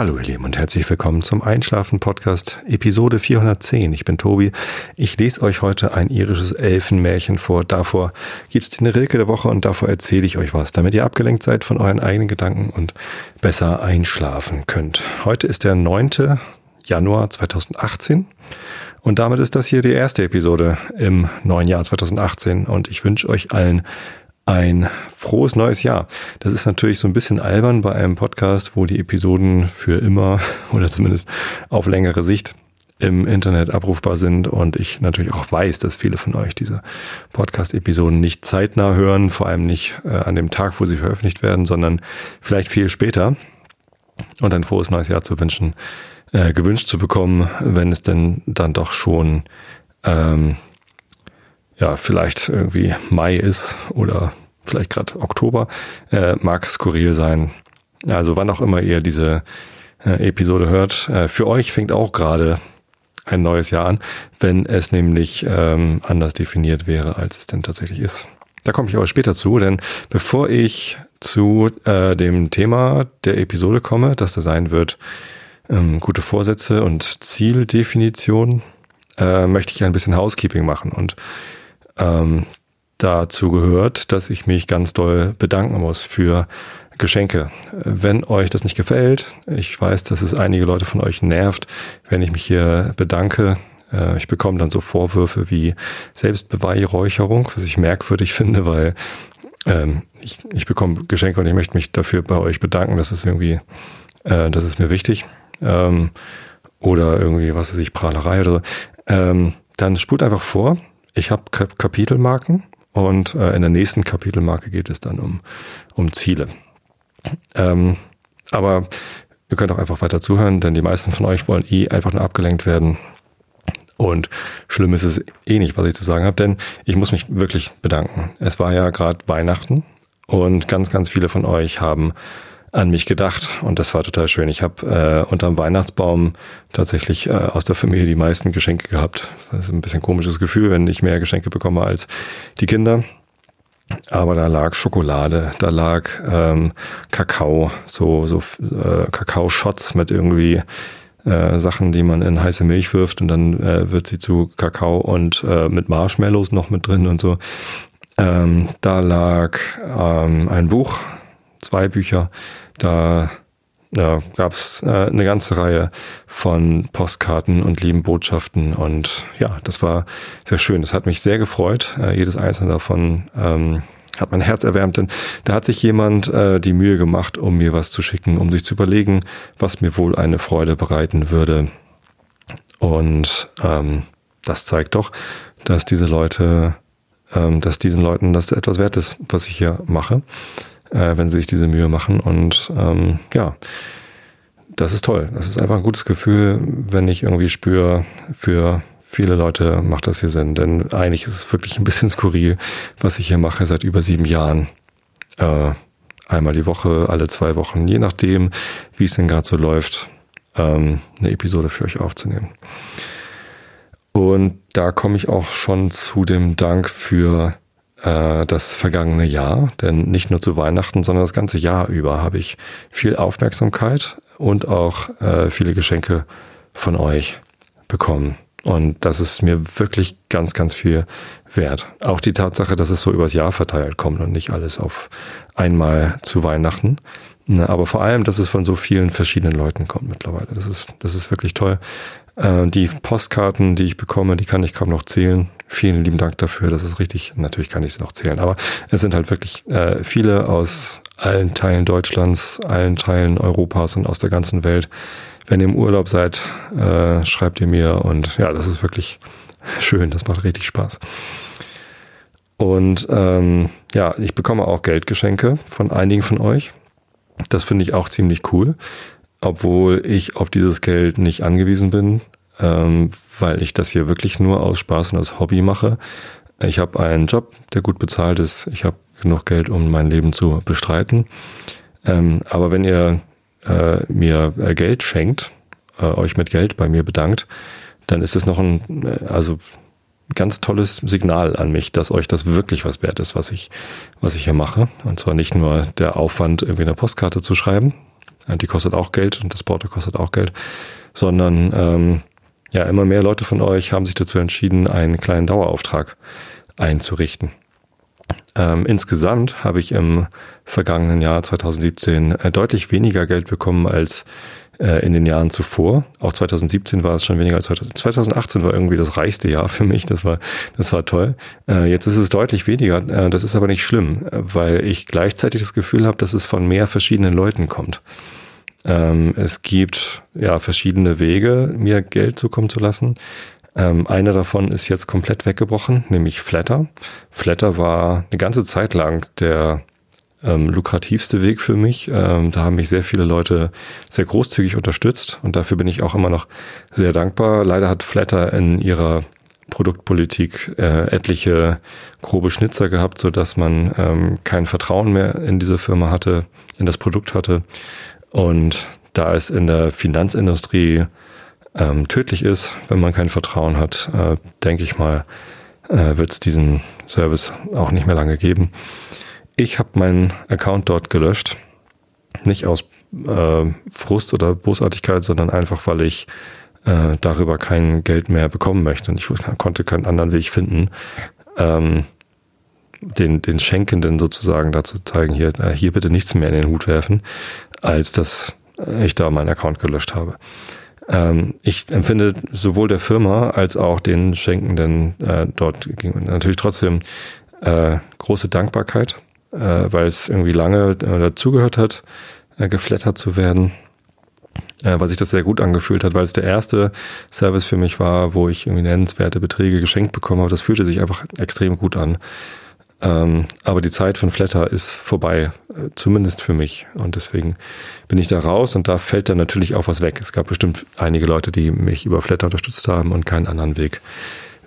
Hallo ihr Lieben und herzlich willkommen zum Einschlafen Podcast Episode 410. Ich bin Tobi. Ich lese euch heute ein irisches Elfenmärchen vor. Davor gibt's die Rilke der Woche und davor erzähle ich euch was, damit ihr abgelenkt seid von euren eigenen Gedanken und besser einschlafen könnt. Heute ist der 9. Januar 2018 und damit ist das hier die erste Episode im neuen Jahr 2018 und ich wünsche euch allen ein frohes neues Jahr. Das ist natürlich so ein bisschen albern bei einem Podcast, wo die Episoden für immer oder zumindest auf längere Sicht im Internet abrufbar sind und ich natürlich auch weiß, dass viele von euch diese Podcast-Episoden nicht zeitnah hören, vor allem nicht äh, an dem Tag, wo sie veröffentlicht werden, sondern vielleicht viel später und ein frohes neues Jahr zu wünschen, äh, gewünscht zu bekommen, wenn es denn dann doch schon ähm, ja vielleicht irgendwie Mai ist oder vielleicht gerade Oktober, äh, mag skurril sein. Also wann auch immer ihr diese äh, Episode hört, äh, für euch fängt auch gerade ein neues Jahr an, wenn es nämlich ähm, anders definiert wäre, als es denn tatsächlich ist. Da komme ich aber später zu, denn bevor ich zu äh, dem Thema der Episode komme, das da sein wird, ähm, gute Vorsätze und Zieldefinition, äh, möchte ich ein bisschen Housekeeping machen und ähm, dazu gehört, dass ich mich ganz doll bedanken muss für Geschenke. Wenn euch das nicht gefällt, ich weiß, dass es einige Leute von euch nervt, wenn ich mich hier bedanke. Äh, ich bekomme dann so Vorwürfe wie Selbstbeweihräucherung, was ich merkwürdig finde, weil ähm, ich, ich bekomme Geschenke und ich möchte mich dafür bei euch bedanken. Das ist irgendwie, äh, das ist mir wichtig. Ähm, oder irgendwie, was weiß ich, Prahlerei oder so. Ähm, dann spult einfach vor. Ich habe Kapitelmarken und äh, in der nächsten Kapitelmarke geht es dann um, um Ziele. Ähm, aber ihr könnt auch einfach weiter zuhören, denn die meisten von euch wollen eh einfach nur abgelenkt werden. Und schlimm ist es eh nicht, was ich zu sagen habe, denn ich muss mich wirklich bedanken. Es war ja gerade Weihnachten und ganz, ganz viele von euch haben an mich gedacht und das war total schön. Ich habe äh, unterm Weihnachtsbaum tatsächlich äh, aus der Familie die meisten Geschenke gehabt. Das ist ein bisschen komisches Gefühl, wenn ich mehr Geschenke bekomme als die Kinder. Aber da lag Schokolade, da lag ähm, Kakao, so so äh, Kakao-Shots mit irgendwie äh, Sachen, die man in heiße Milch wirft und dann äh, wird sie zu Kakao und äh, mit Marshmallows noch mit drin und so. Ähm, da lag ähm, ein Buch, zwei Bücher. Da ja, gab es äh, eine ganze Reihe von Postkarten und lieben Botschaften und ja, das war sehr schön. Das hat mich sehr gefreut. Äh, jedes einzelne davon ähm, hat mein Herz erwärmt, denn da hat sich jemand äh, die Mühe gemacht, um mir was zu schicken, um sich zu überlegen, was mir wohl eine Freude bereiten würde. Und ähm, das zeigt doch, dass diese Leute, ähm, dass diesen Leuten das etwas wert ist, was ich hier mache äh, wenn sie sich diese Mühe machen. Und ähm, ja, das ist toll. Das ist einfach ein gutes Gefühl, wenn ich irgendwie spüre, für viele Leute macht das hier Sinn. Denn eigentlich ist es wirklich ein bisschen skurril, was ich hier mache seit über sieben Jahren. Äh, einmal die Woche, alle zwei Wochen, je nachdem, wie es denn gerade so läuft, ähm, eine Episode für euch aufzunehmen. Und da komme ich auch schon zu dem Dank für äh, das vergangene Jahr, denn nicht nur zu Weihnachten, sondern das ganze Jahr über habe ich viel Aufmerksamkeit und auch äh, viele Geschenke von euch bekommen. Und das ist mir wirklich ganz, ganz viel wert. Auch die Tatsache, dass es so übers Jahr verteilt kommt und nicht alles auf einmal zu Weihnachten. Aber vor allem, dass es von so vielen verschiedenen Leuten kommt mittlerweile. Das ist, das ist wirklich toll. Äh, die Postkarten, die ich bekomme, die kann ich kaum noch zählen. Vielen lieben Dank dafür. Das ist richtig. Natürlich kann ich sie noch zählen, aber es sind halt wirklich äh, viele aus allen Teilen Deutschlands, allen Teilen Europas und aus der ganzen Welt. Wenn ihr im Urlaub seid, äh, schreibt ihr mir und ja, das ist wirklich schön. Das macht richtig Spaß. Und ähm, ja, ich bekomme auch Geldgeschenke von einigen von euch. Das finde ich auch ziemlich cool obwohl ich auf dieses Geld nicht angewiesen bin, ähm, weil ich das hier wirklich nur aus Spaß und aus Hobby mache. Ich habe einen Job, der gut bezahlt ist. Ich habe genug Geld, um mein Leben zu bestreiten. Ähm, aber wenn ihr äh, mir äh, Geld schenkt, äh, euch mit Geld bei mir bedankt, dann ist es noch ein, äh, also ganz tolles Signal an mich, dass euch das wirklich was wert ist, was ich, was ich hier mache. Und zwar nicht nur der Aufwand, irgendwie eine Postkarte zu schreiben, die kostet auch Geld und das Porto kostet auch Geld, sondern ähm, ja, immer mehr Leute von euch haben sich dazu entschieden, einen kleinen Dauerauftrag einzurichten. Ähm, insgesamt habe ich im vergangenen Jahr 2017 äh, deutlich weniger Geld bekommen als äh, in den Jahren zuvor. Auch 2017 war es schon weniger als 2018 war irgendwie das reichste Jahr für mich. Das war, das war toll. Äh, jetzt ist es deutlich weniger. Äh, das ist aber nicht schlimm, weil ich gleichzeitig das Gefühl habe, dass es von mehr verschiedenen Leuten kommt. Ähm, es gibt ja verschiedene Wege, mir Geld zukommen zu lassen. Ähm, einer davon ist jetzt komplett weggebrochen, nämlich Flatter. Flatter war eine ganze Zeit lang der ähm, lukrativste Weg für mich. Ähm, da haben mich sehr viele Leute sehr großzügig unterstützt und dafür bin ich auch immer noch sehr dankbar. Leider hat Flatter in ihrer Produktpolitik äh, etliche grobe Schnitzer gehabt, so dass man ähm, kein Vertrauen mehr in diese Firma hatte, in das Produkt hatte. Und da es in der Finanzindustrie ähm, tödlich ist, wenn man kein Vertrauen hat, äh, denke ich mal, äh, wird es diesen Service auch nicht mehr lange geben. Ich habe meinen Account dort gelöscht. Nicht aus äh, Frust oder Bosartigkeit, sondern einfach, weil ich äh, darüber kein Geld mehr bekommen möchte. Und ich konnte keinen anderen Weg finden, ähm, den, den Schenkenden sozusagen dazu zeigen, hier, äh, hier bitte nichts mehr in den Hut werfen, als dass ich da meinen Account gelöscht habe. Ähm, ich empfinde sowohl der Firma als auch den Schenkenden äh, dort natürlich trotzdem äh, große Dankbarkeit äh, weil es irgendwie lange äh, dazugehört hat, äh, geflattert zu werden. Äh, weil sich das sehr gut angefühlt hat, weil es der erste Service für mich war, wo ich irgendwie nennenswerte Beträge geschenkt bekommen habe. Das fühlte sich einfach extrem gut an. Ähm, aber die Zeit von Flatter ist vorbei, äh, zumindest für mich. Und deswegen bin ich da raus und da fällt dann natürlich auch was weg. Es gab bestimmt einige Leute, die mich über Flatter unterstützt haben und keinen anderen Weg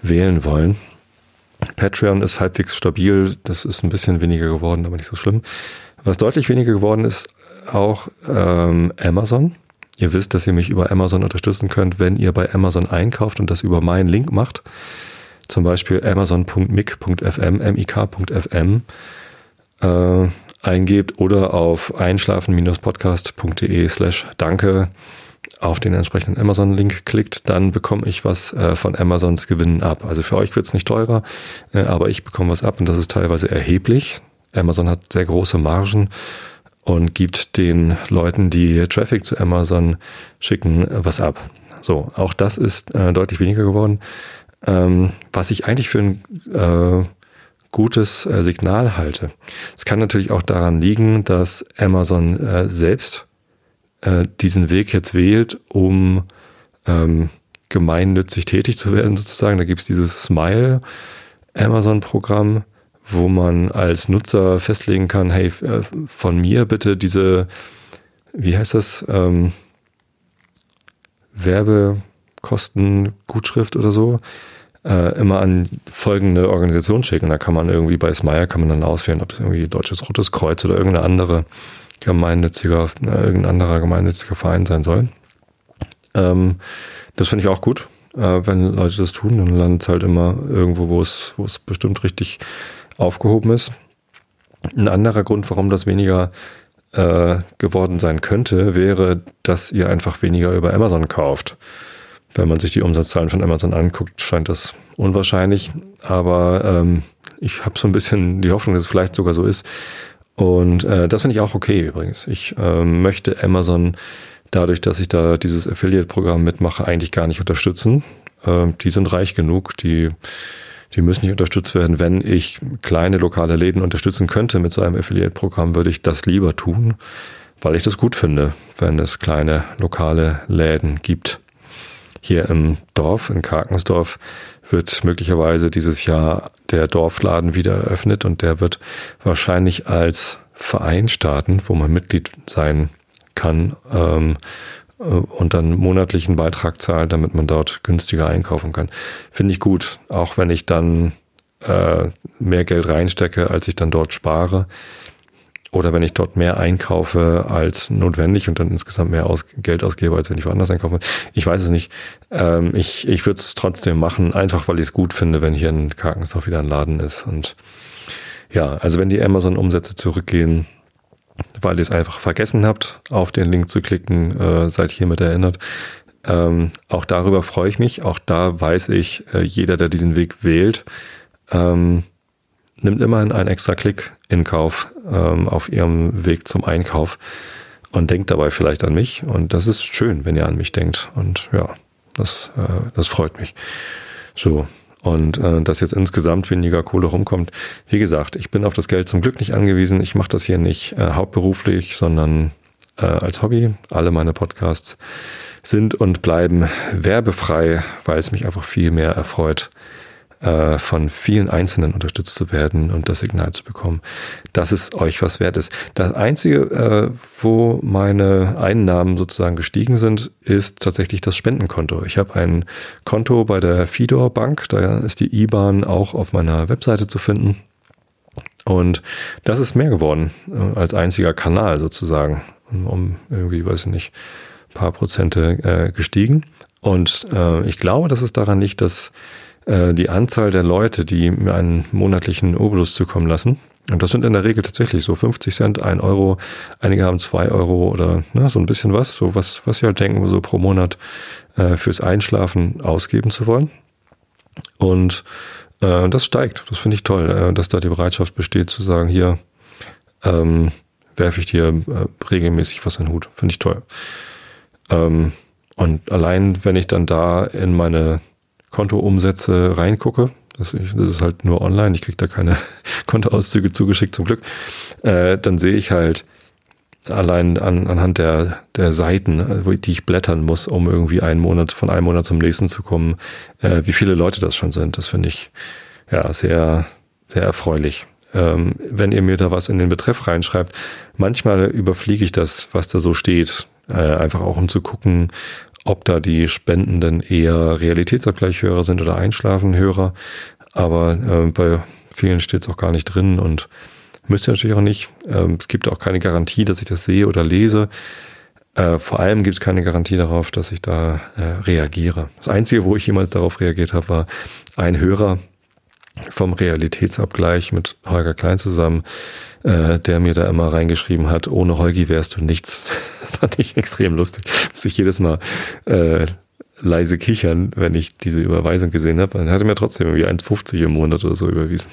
wählen wollen. Patreon ist halbwegs stabil, das ist ein bisschen weniger geworden, aber nicht so schlimm. Was deutlich weniger geworden ist, auch ähm, Amazon. Ihr wisst, dass ihr mich über Amazon unterstützen könnt, wenn ihr bei Amazon einkauft und das über meinen Link macht. Zum Beispiel amazon.mic.fm, mik.fm äh, eingebt oder auf einschlafen-podcast.de slash danke auf den entsprechenden Amazon-Link klickt, dann bekomme ich was äh, von Amazons Gewinnen ab. Also für euch wird es nicht teurer, äh, aber ich bekomme was ab und das ist teilweise erheblich. Amazon hat sehr große Margen und gibt den Leuten, die Traffic zu Amazon schicken, was ab. So, auch das ist äh, deutlich weniger geworden. Ähm, was ich eigentlich für ein äh, gutes äh, Signal halte. Es kann natürlich auch daran liegen, dass Amazon äh, selbst äh, diesen Weg jetzt wählt, um ähm, gemeinnützig tätig zu werden, sozusagen. Da gibt's dieses Smile Amazon-Programm, wo man als Nutzer festlegen kann, hey, äh, von mir bitte diese, wie heißt das, ähm, Werbekostengutschrift oder so, äh, immer an folgende Organisation schicken. Da kann man irgendwie bei Smile kann man dann auswählen, ob es irgendwie Deutsches Rotes Kreuz oder irgendeine andere gemeinnütziger, äh, irgendein anderer gemeinnütziger Verein sein soll. Ähm, das finde ich auch gut, äh, wenn Leute das tun. Dann landet es halt immer irgendwo, wo es, wo es bestimmt richtig aufgehoben ist. Ein anderer Grund, warum das weniger äh, geworden sein könnte, wäre, dass ihr einfach weniger über Amazon kauft. Wenn man sich die Umsatzzahlen von Amazon anguckt, scheint das unwahrscheinlich. Aber ähm, ich habe so ein bisschen die Hoffnung, dass es vielleicht sogar so ist, und äh, das finde ich auch okay übrigens. Ich äh, möchte Amazon dadurch, dass ich da dieses Affiliate-Programm mitmache, eigentlich gar nicht unterstützen. Äh, die sind reich genug, die, die müssen nicht unterstützt werden. Wenn ich kleine lokale Läden unterstützen könnte mit so einem Affiliate-Programm, würde ich das lieber tun, weil ich das gut finde, wenn es kleine lokale Läden gibt. Hier im Dorf, in Karkensdorf, wird möglicherweise dieses Jahr der Dorfladen wieder eröffnet und der wird wahrscheinlich als Verein starten, wo man Mitglied sein kann ähm, äh, und dann monatlichen Beitrag zahlen, damit man dort günstiger einkaufen kann. Finde ich gut, auch wenn ich dann äh, mehr Geld reinstecke, als ich dann dort spare. Oder wenn ich dort mehr einkaufe als notwendig und dann insgesamt mehr aus, Geld ausgebe, als wenn ich woanders einkaufe. Ich weiß es nicht. Ähm, ich ich würde es trotzdem machen, einfach weil ich es gut finde, wenn hier in Karkensdorf wieder ein Laden ist. Und ja, also wenn die Amazon-Umsätze zurückgehen, weil ihr es einfach vergessen habt, auf den Link zu klicken, äh, seid hiermit erinnert. Ähm, auch darüber freue ich mich. Auch da weiß ich, äh, jeder, der diesen Weg wählt, ähm, nimmt immerhin einen extra Klick in Kauf ähm, auf ihrem Weg zum Einkauf und denkt dabei vielleicht an mich. Und das ist schön, wenn ihr an mich denkt. Und ja, das, äh, das freut mich. So. Und äh, dass jetzt insgesamt weniger Kohle rumkommt. Wie gesagt, ich bin auf das Geld zum Glück nicht angewiesen. Ich mache das hier nicht äh, hauptberuflich, sondern äh, als Hobby. Alle meine Podcasts sind und bleiben werbefrei, weil es mich einfach viel mehr erfreut, äh, von vielen Einzelnen unterstützt zu werden und das Signal zu bekommen, dass es euch was wert ist. Das Einzige, äh, wo meine Einnahmen sozusagen gestiegen sind, ist tatsächlich das Spendenkonto. Ich habe ein Konto bei der Fidor Bank, da ist die IBAN auch auf meiner Webseite zu finden. Und das ist mehr geworden äh, als einziger Kanal sozusagen, um irgendwie, weiß ich nicht, paar Prozente äh, gestiegen. Und äh, ich glaube, dass es daran liegt, dass äh, die Anzahl der Leute, die mir einen monatlichen Obolus zukommen lassen, und das sind in der Regel tatsächlich so 50 Cent, 1 Euro, einige haben 2 Euro oder ne, so ein bisschen was, so was, was sie halt denken, so pro Monat äh, fürs Einschlafen ausgeben zu wollen. Und äh, das steigt. Das finde ich toll, äh, dass da die Bereitschaft besteht zu sagen, hier ähm, werfe ich dir äh, regelmäßig was in den Hut. Finde ich toll. Ähm, und allein, wenn ich dann da in meine Kontoumsätze reingucke, das, ist halt nur online, ich kriege da keine Kontoauszüge zugeschickt zum Glück, äh, dann sehe ich halt allein an, anhand der, der Seiten, die ich blättern muss, um irgendwie einen Monat, von einem Monat zum nächsten zu kommen, äh, wie viele Leute das schon sind. Das finde ich ja sehr, sehr erfreulich. Ähm, wenn ihr mir da was in den Betreff reinschreibt, manchmal überfliege ich das, was da so steht. Äh, einfach auch um zu gucken, ob da die Spendenden eher Realitätsabgleichhörer sind oder Einschlafenhörer. Aber äh, bei vielen steht es auch gar nicht drin und müsst ihr natürlich auch nicht. Ähm, es gibt auch keine Garantie, dass ich das sehe oder lese. Äh, vor allem gibt es keine Garantie darauf, dass ich da äh, reagiere. Das Einzige, wo ich jemals darauf reagiert habe, war ein Hörer vom Realitätsabgleich mit Holger Klein zusammen, äh, der mir da immer reingeschrieben hat, ohne Holgi wärst du nichts. fand ich extrem lustig. Muss ich jedes Mal äh, leise kichern, wenn ich diese Überweisung gesehen habe. Dann hat er mir trotzdem irgendwie 1,50 im Monat oder so überwiesen.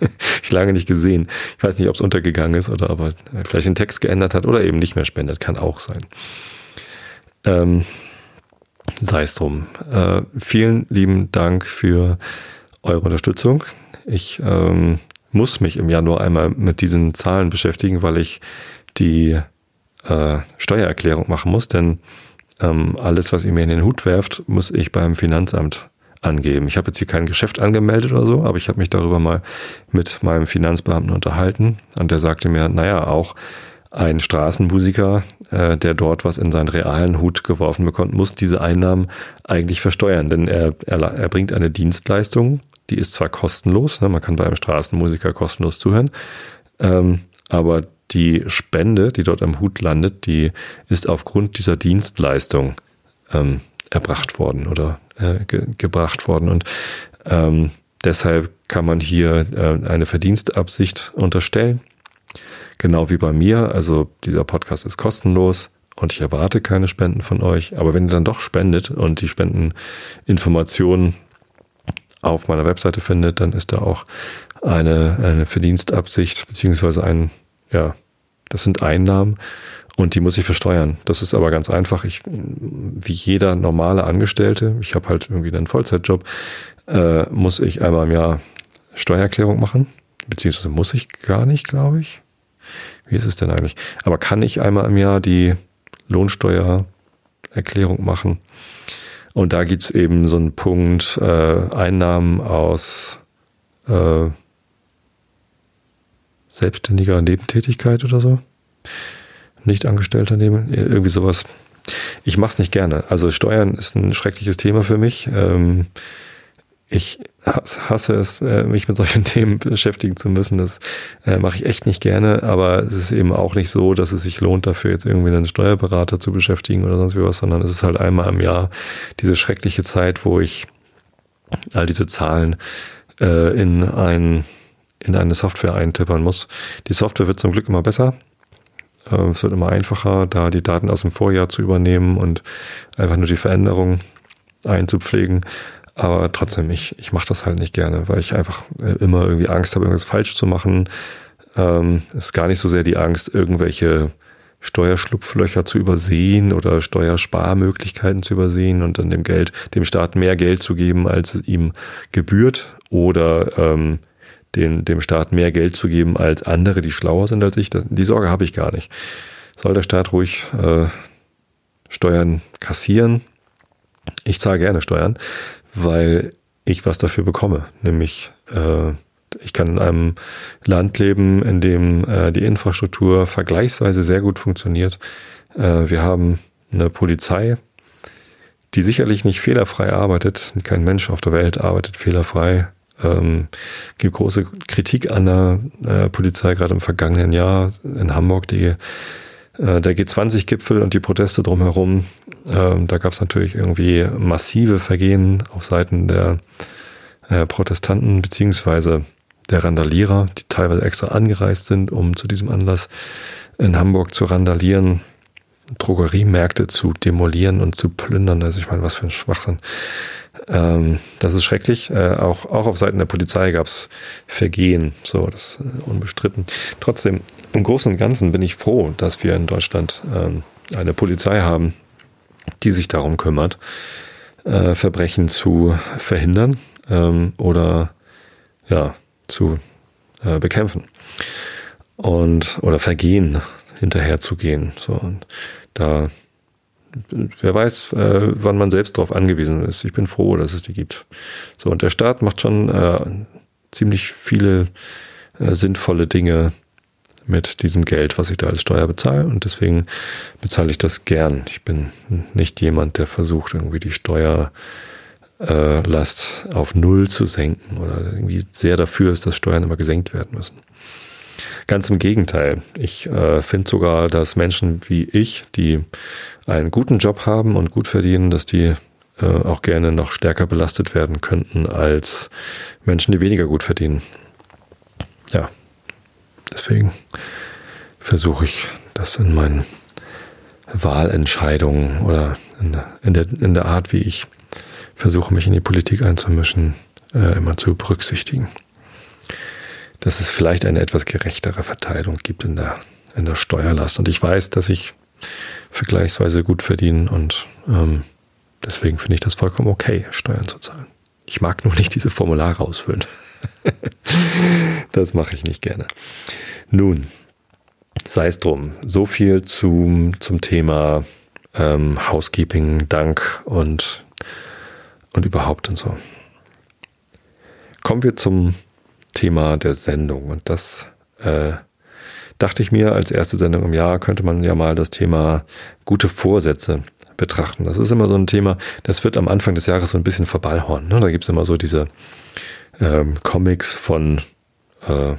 ich lange nicht gesehen. Ich weiß nicht, ob es untergegangen ist oder aber vielleicht den Text geändert hat oder eben nicht mehr spendet. Kann auch sein. Ähm, sei es drum. Äh, vielen lieben Dank für eure Unterstützung. Ich ähm, muss mich im Januar einmal mit diesen Zahlen beschäftigen, weil ich die äh, Steuererklärung machen muss, denn ähm, alles, was ihr mir in den Hut werft, muss ich beim Finanzamt angeben. Ich habe jetzt hier kein Geschäft angemeldet oder so, aber ich habe mich darüber mal mit meinem Finanzbeamten unterhalten und der sagte mir, naja, auch ein Straßenmusiker, äh, der dort was in seinen realen Hut geworfen bekommt, muss diese Einnahmen eigentlich versteuern, denn er, er, er bringt eine Dienstleistung die ist zwar kostenlos, ne, man kann bei einem Straßenmusiker kostenlos zuhören, ähm, aber die Spende, die dort am Hut landet, die ist aufgrund dieser Dienstleistung ähm, erbracht worden oder äh, ge gebracht worden. Und ähm, deshalb kann man hier äh, eine Verdienstabsicht unterstellen. Genau wie bei mir. Also dieser Podcast ist kostenlos und ich erwarte keine Spenden von euch. Aber wenn ihr dann doch spendet und die Spendeninformationen auf meiner Webseite findet, dann ist da auch eine, eine Verdienstabsicht, beziehungsweise ein, ja, das sind Einnahmen und die muss ich versteuern. Das ist aber ganz einfach. Ich, wie jeder normale Angestellte, ich habe halt irgendwie einen Vollzeitjob, äh, muss ich einmal im Jahr Steuererklärung machen. Beziehungsweise muss ich gar nicht, glaube ich. Wie ist es denn eigentlich? Aber kann ich einmal im Jahr die Lohnsteuererklärung machen? Und da gibt's eben so einen Punkt äh, Einnahmen aus äh, selbstständiger Nebentätigkeit oder so. Nicht angestellter Neben, irgendwie sowas. Ich mache es nicht gerne. Also Steuern ist ein schreckliches Thema für mich. Ähm, ich hasse es, äh, mich mit solchen Themen beschäftigen zu müssen. Das äh, mache ich echt nicht gerne, aber es ist eben auch nicht so, dass es sich lohnt, dafür jetzt irgendwie einen Steuerberater zu beschäftigen oder sonst wie was, sondern es ist halt einmal im Jahr diese schreckliche Zeit, wo ich all diese Zahlen äh, in ein in eine Software eintippern muss. Die Software wird zum Glück immer besser. Äh, es wird immer einfacher, da die Daten aus dem Vorjahr zu übernehmen und einfach nur die Veränderungen einzupflegen. Aber trotzdem, ich, ich mache das halt nicht gerne, weil ich einfach äh, immer irgendwie Angst habe, irgendwas falsch zu machen. Ähm, ist gar nicht so sehr die Angst, irgendwelche Steuerschlupflöcher zu übersehen oder Steuersparmöglichkeiten zu übersehen und dann dem Geld, dem Staat mehr Geld zu geben, als es ihm gebührt oder ähm, den, dem Staat mehr Geld zu geben als andere, die schlauer sind als ich. Das, die Sorge habe ich gar nicht. Soll der Staat ruhig äh, Steuern kassieren? Ich zahle gerne Steuern, weil ich was dafür bekomme, nämlich äh, ich kann in einem Land leben, in dem äh, die Infrastruktur vergleichsweise sehr gut funktioniert. Äh, wir haben eine Polizei, die sicherlich nicht fehlerfrei arbeitet. Kein Mensch auf der Welt arbeitet fehlerfrei. Ähm, gibt große Kritik an der äh, Polizei, gerade im vergangenen Jahr in Hamburg, die äh, der G20-Gipfel und die Proteste drumherum. Ähm, da gab es natürlich irgendwie massive Vergehen auf Seiten der äh, Protestanten beziehungsweise der Randalierer, die teilweise extra angereist sind, um zu diesem Anlass in Hamburg zu randalieren, Drogeriemärkte zu demolieren und zu plündern. Also ich meine, was für ein Schwachsinn. Ähm, das ist schrecklich. Äh, auch, auch auf Seiten der Polizei gab es Vergehen, so das äh, unbestritten. Trotzdem, im Großen und Ganzen bin ich froh, dass wir in Deutschland ähm, eine Polizei haben, die sich darum kümmert, äh, Verbrechen zu verhindern ähm, oder ja, zu äh, bekämpfen und oder Vergehen hinterherzugehen. So und da wer weiß, äh, wann man selbst darauf angewiesen ist. Ich bin froh, dass es die gibt. So und der Staat macht schon äh, ziemlich viele äh, sinnvolle Dinge mit diesem Geld, was ich da als Steuer bezahle. Und deswegen bezahle ich das gern. Ich bin nicht jemand, der versucht, irgendwie die Steuer äh, auf Null zu senken oder irgendwie sehr dafür ist, dass Steuern immer gesenkt werden müssen. Ganz im Gegenteil. Ich äh, finde sogar, dass Menschen wie ich, die einen guten Job haben und gut verdienen, dass die äh, auch gerne noch stärker belastet werden könnten als Menschen, die weniger gut verdienen. Ja, deswegen versuche ich das in meinen Wahlentscheidungen oder in der, in der, in der Art, wie ich versuche, mich in die Politik einzumischen, äh, immer zu berücksichtigen. Dass es vielleicht eine etwas gerechtere Verteilung gibt in der, in der Steuerlast. Und ich weiß, dass ich vergleichsweise gut verdiene und ähm, deswegen finde ich das vollkommen okay, Steuern zu zahlen. Ich mag nur nicht diese Formulare ausfüllen. das mache ich nicht gerne. Nun, sei es drum. So viel zum, zum Thema ähm, Housekeeping, Dank und und überhaupt und so. Kommen wir zum Thema der Sendung. Und das äh, dachte ich mir, als erste Sendung im Jahr könnte man ja mal das Thema gute Vorsätze betrachten. Das ist immer so ein Thema, das wird am Anfang des Jahres so ein bisschen verballhorn. Ne? Da gibt es immer so diese ähm, Comics von, äh,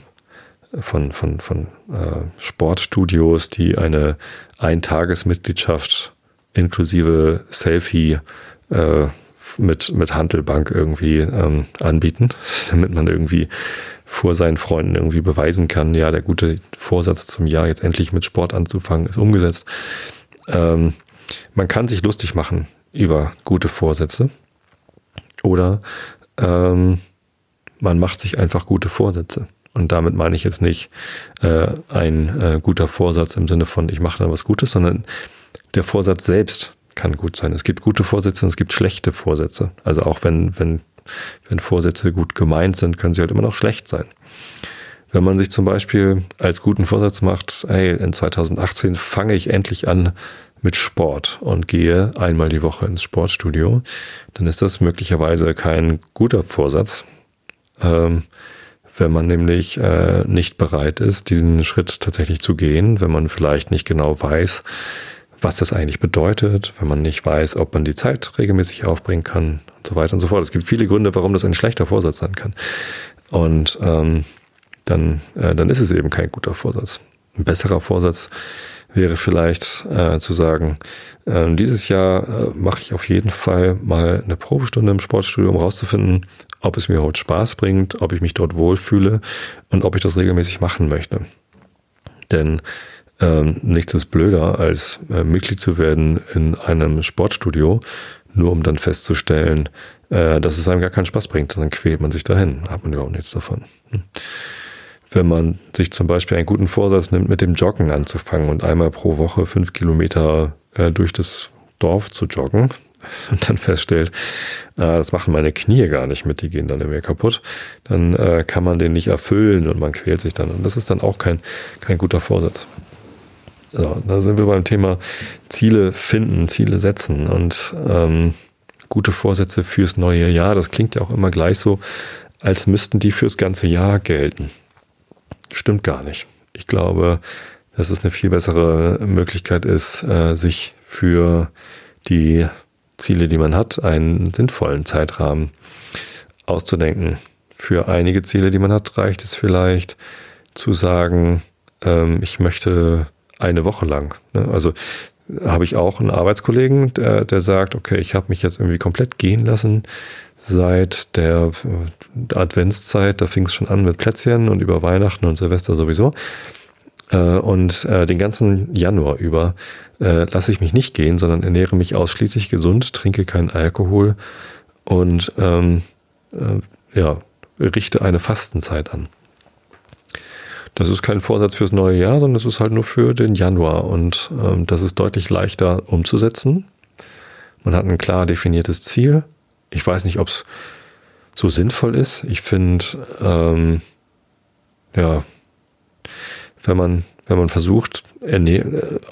von, von, von äh, Sportstudios, die eine Eintagesmitgliedschaft inklusive Selfie äh, mit, mit Handelbank irgendwie ähm, anbieten, damit man irgendwie vor seinen Freunden irgendwie beweisen kann, ja, der gute Vorsatz zum Jahr, jetzt endlich mit Sport anzufangen, ist umgesetzt. Ähm, man kann sich lustig machen über gute Vorsätze oder ähm, man macht sich einfach gute Vorsätze. Und damit meine ich jetzt nicht äh, ein äh, guter Vorsatz im Sinne von, ich mache dann was Gutes, sondern der Vorsatz selbst kann gut sein. Es gibt gute Vorsätze und es gibt schlechte Vorsätze. Also auch wenn, wenn, wenn Vorsätze gut gemeint sind, können sie halt immer noch schlecht sein. Wenn man sich zum Beispiel als guten Vorsatz macht, hey, in 2018 fange ich endlich an mit Sport und gehe einmal die Woche ins Sportstudio, dann ist das möglicherweise kein guter Vorsatz, ähm, wenn man nämlich äh, nicht bereit ist, diesen Schritt tatsächlich zu gehen, wenn man vielleicht nicht genau weiß, was das eigentlich bedeutet, wenn man nicht weiß, ob man die Zeit regelmäßig aufbringen kann und so weiter und so fort. Es gibt viele Gründe, warum das ein schlechter Vorsatz sein kann. Und ähm, dann, äh, dann ist es eben kein guter Vorsatz. Ein besserer Vorsatz wäre vielleicht äh, zu sagen, äh, dieses Jahr äh, mache ich auf jeden Fall mal eine Probestunde im Sportstudio, um rauszufinden, ob es mir überhaupt Spaß bringt, ob ich mich dort wohlfühle und ob ich das regelmäßig machen möchte. Denn ähm, nichts ist blöder, als äh, Mitglied zu werden in einem Sportstudio, nur um dann festzustellen, äh, dass es einem gar keinen Spaß bringt. Und dann quält man sich dahin, hat man überhaupt nichts davon. Hm. Wenn man sich zum Beispiel einen guten Vorsatz nimmt, mit dem Joggen anzufangen und einmal pro Woche fünf Kilometer äh, durch das Dorf zu joggen, und dann feststellt, äh, das machen meine Knie gar nicht mit, die gehen dann immer kaputt, dann äh, kann man den nicht erfüllen und man quält sich dann. Und das ist dann auch kein, kein guter Vorsatz. So, da sind wir beim Thema Ziele finden, Ziele setzen und ähm, gute Vorsätze fürs neue Jahr. Das klingt ja auch immer gleich so, als müssten die fürs ganze Jahr gelten. Stimmt gar nicht. Ich glaube, dass es eine viel bessere Möglichkeit ist, äh, sich für die Ziele, die man hat, einen sinnvollen Zeitrahmen auszudenken. Für einige Ziele, die man hat, reicht es vielleicht zu sagen, ähm, ich möchte eine Woche lang. Ne? Also habe ich auch einen Arbeitskollegen, der, der sagt, okay, ich habe mich jetzt irgendwie komplett gehen lassen seit der Adventszeit. Da fing es schon an mit Plätzchen und über Weihnachten und Silvester sowieso. Äh, und äh, den ganzen Januar über äh, lasse ich mich nicht gehen, sondern ernähre mich ausschließlich gesund, trinke keinen Alkohol und ähm, äh, ja, richte eine Fastenzeit an. Das ist kein Vorsatz fürs neue Jahr, sondern das ist halt nur für den Januar. Und ähm, das ist deutlich leichter umzusetzen. Man hat ein klar definiertes Ziel. Ich weiß nicht, ob es so sinnvoll ist. Ich finde, ähm, ja, wenn man, wenn man versucht,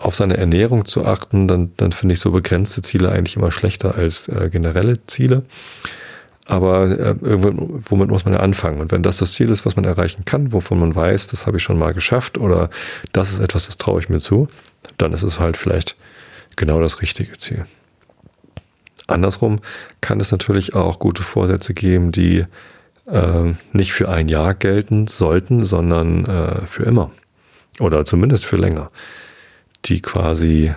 auf seine Ernährung zu achten, dann, dann finde ich so begrenzte Ziele eigentlich immer schlechter als äh, generelle Ziele. Aber äh, irgendwann, womit muss man ja anfangen? Und wenn das das Ziel ist, was man erreichen kann, wovon man weiß, das habe ich schon mal geschafft oder das ist etwas, das traue ich mir zu, dann ist es halt vielleicht genau das richtige Ziel. Andersrum kann es natürlich auch gute Vorsätze geben, die äh, nicht für ein Jahr gelten sollten, sondern äh, für immer. Oder zumindest für länger. Die quasi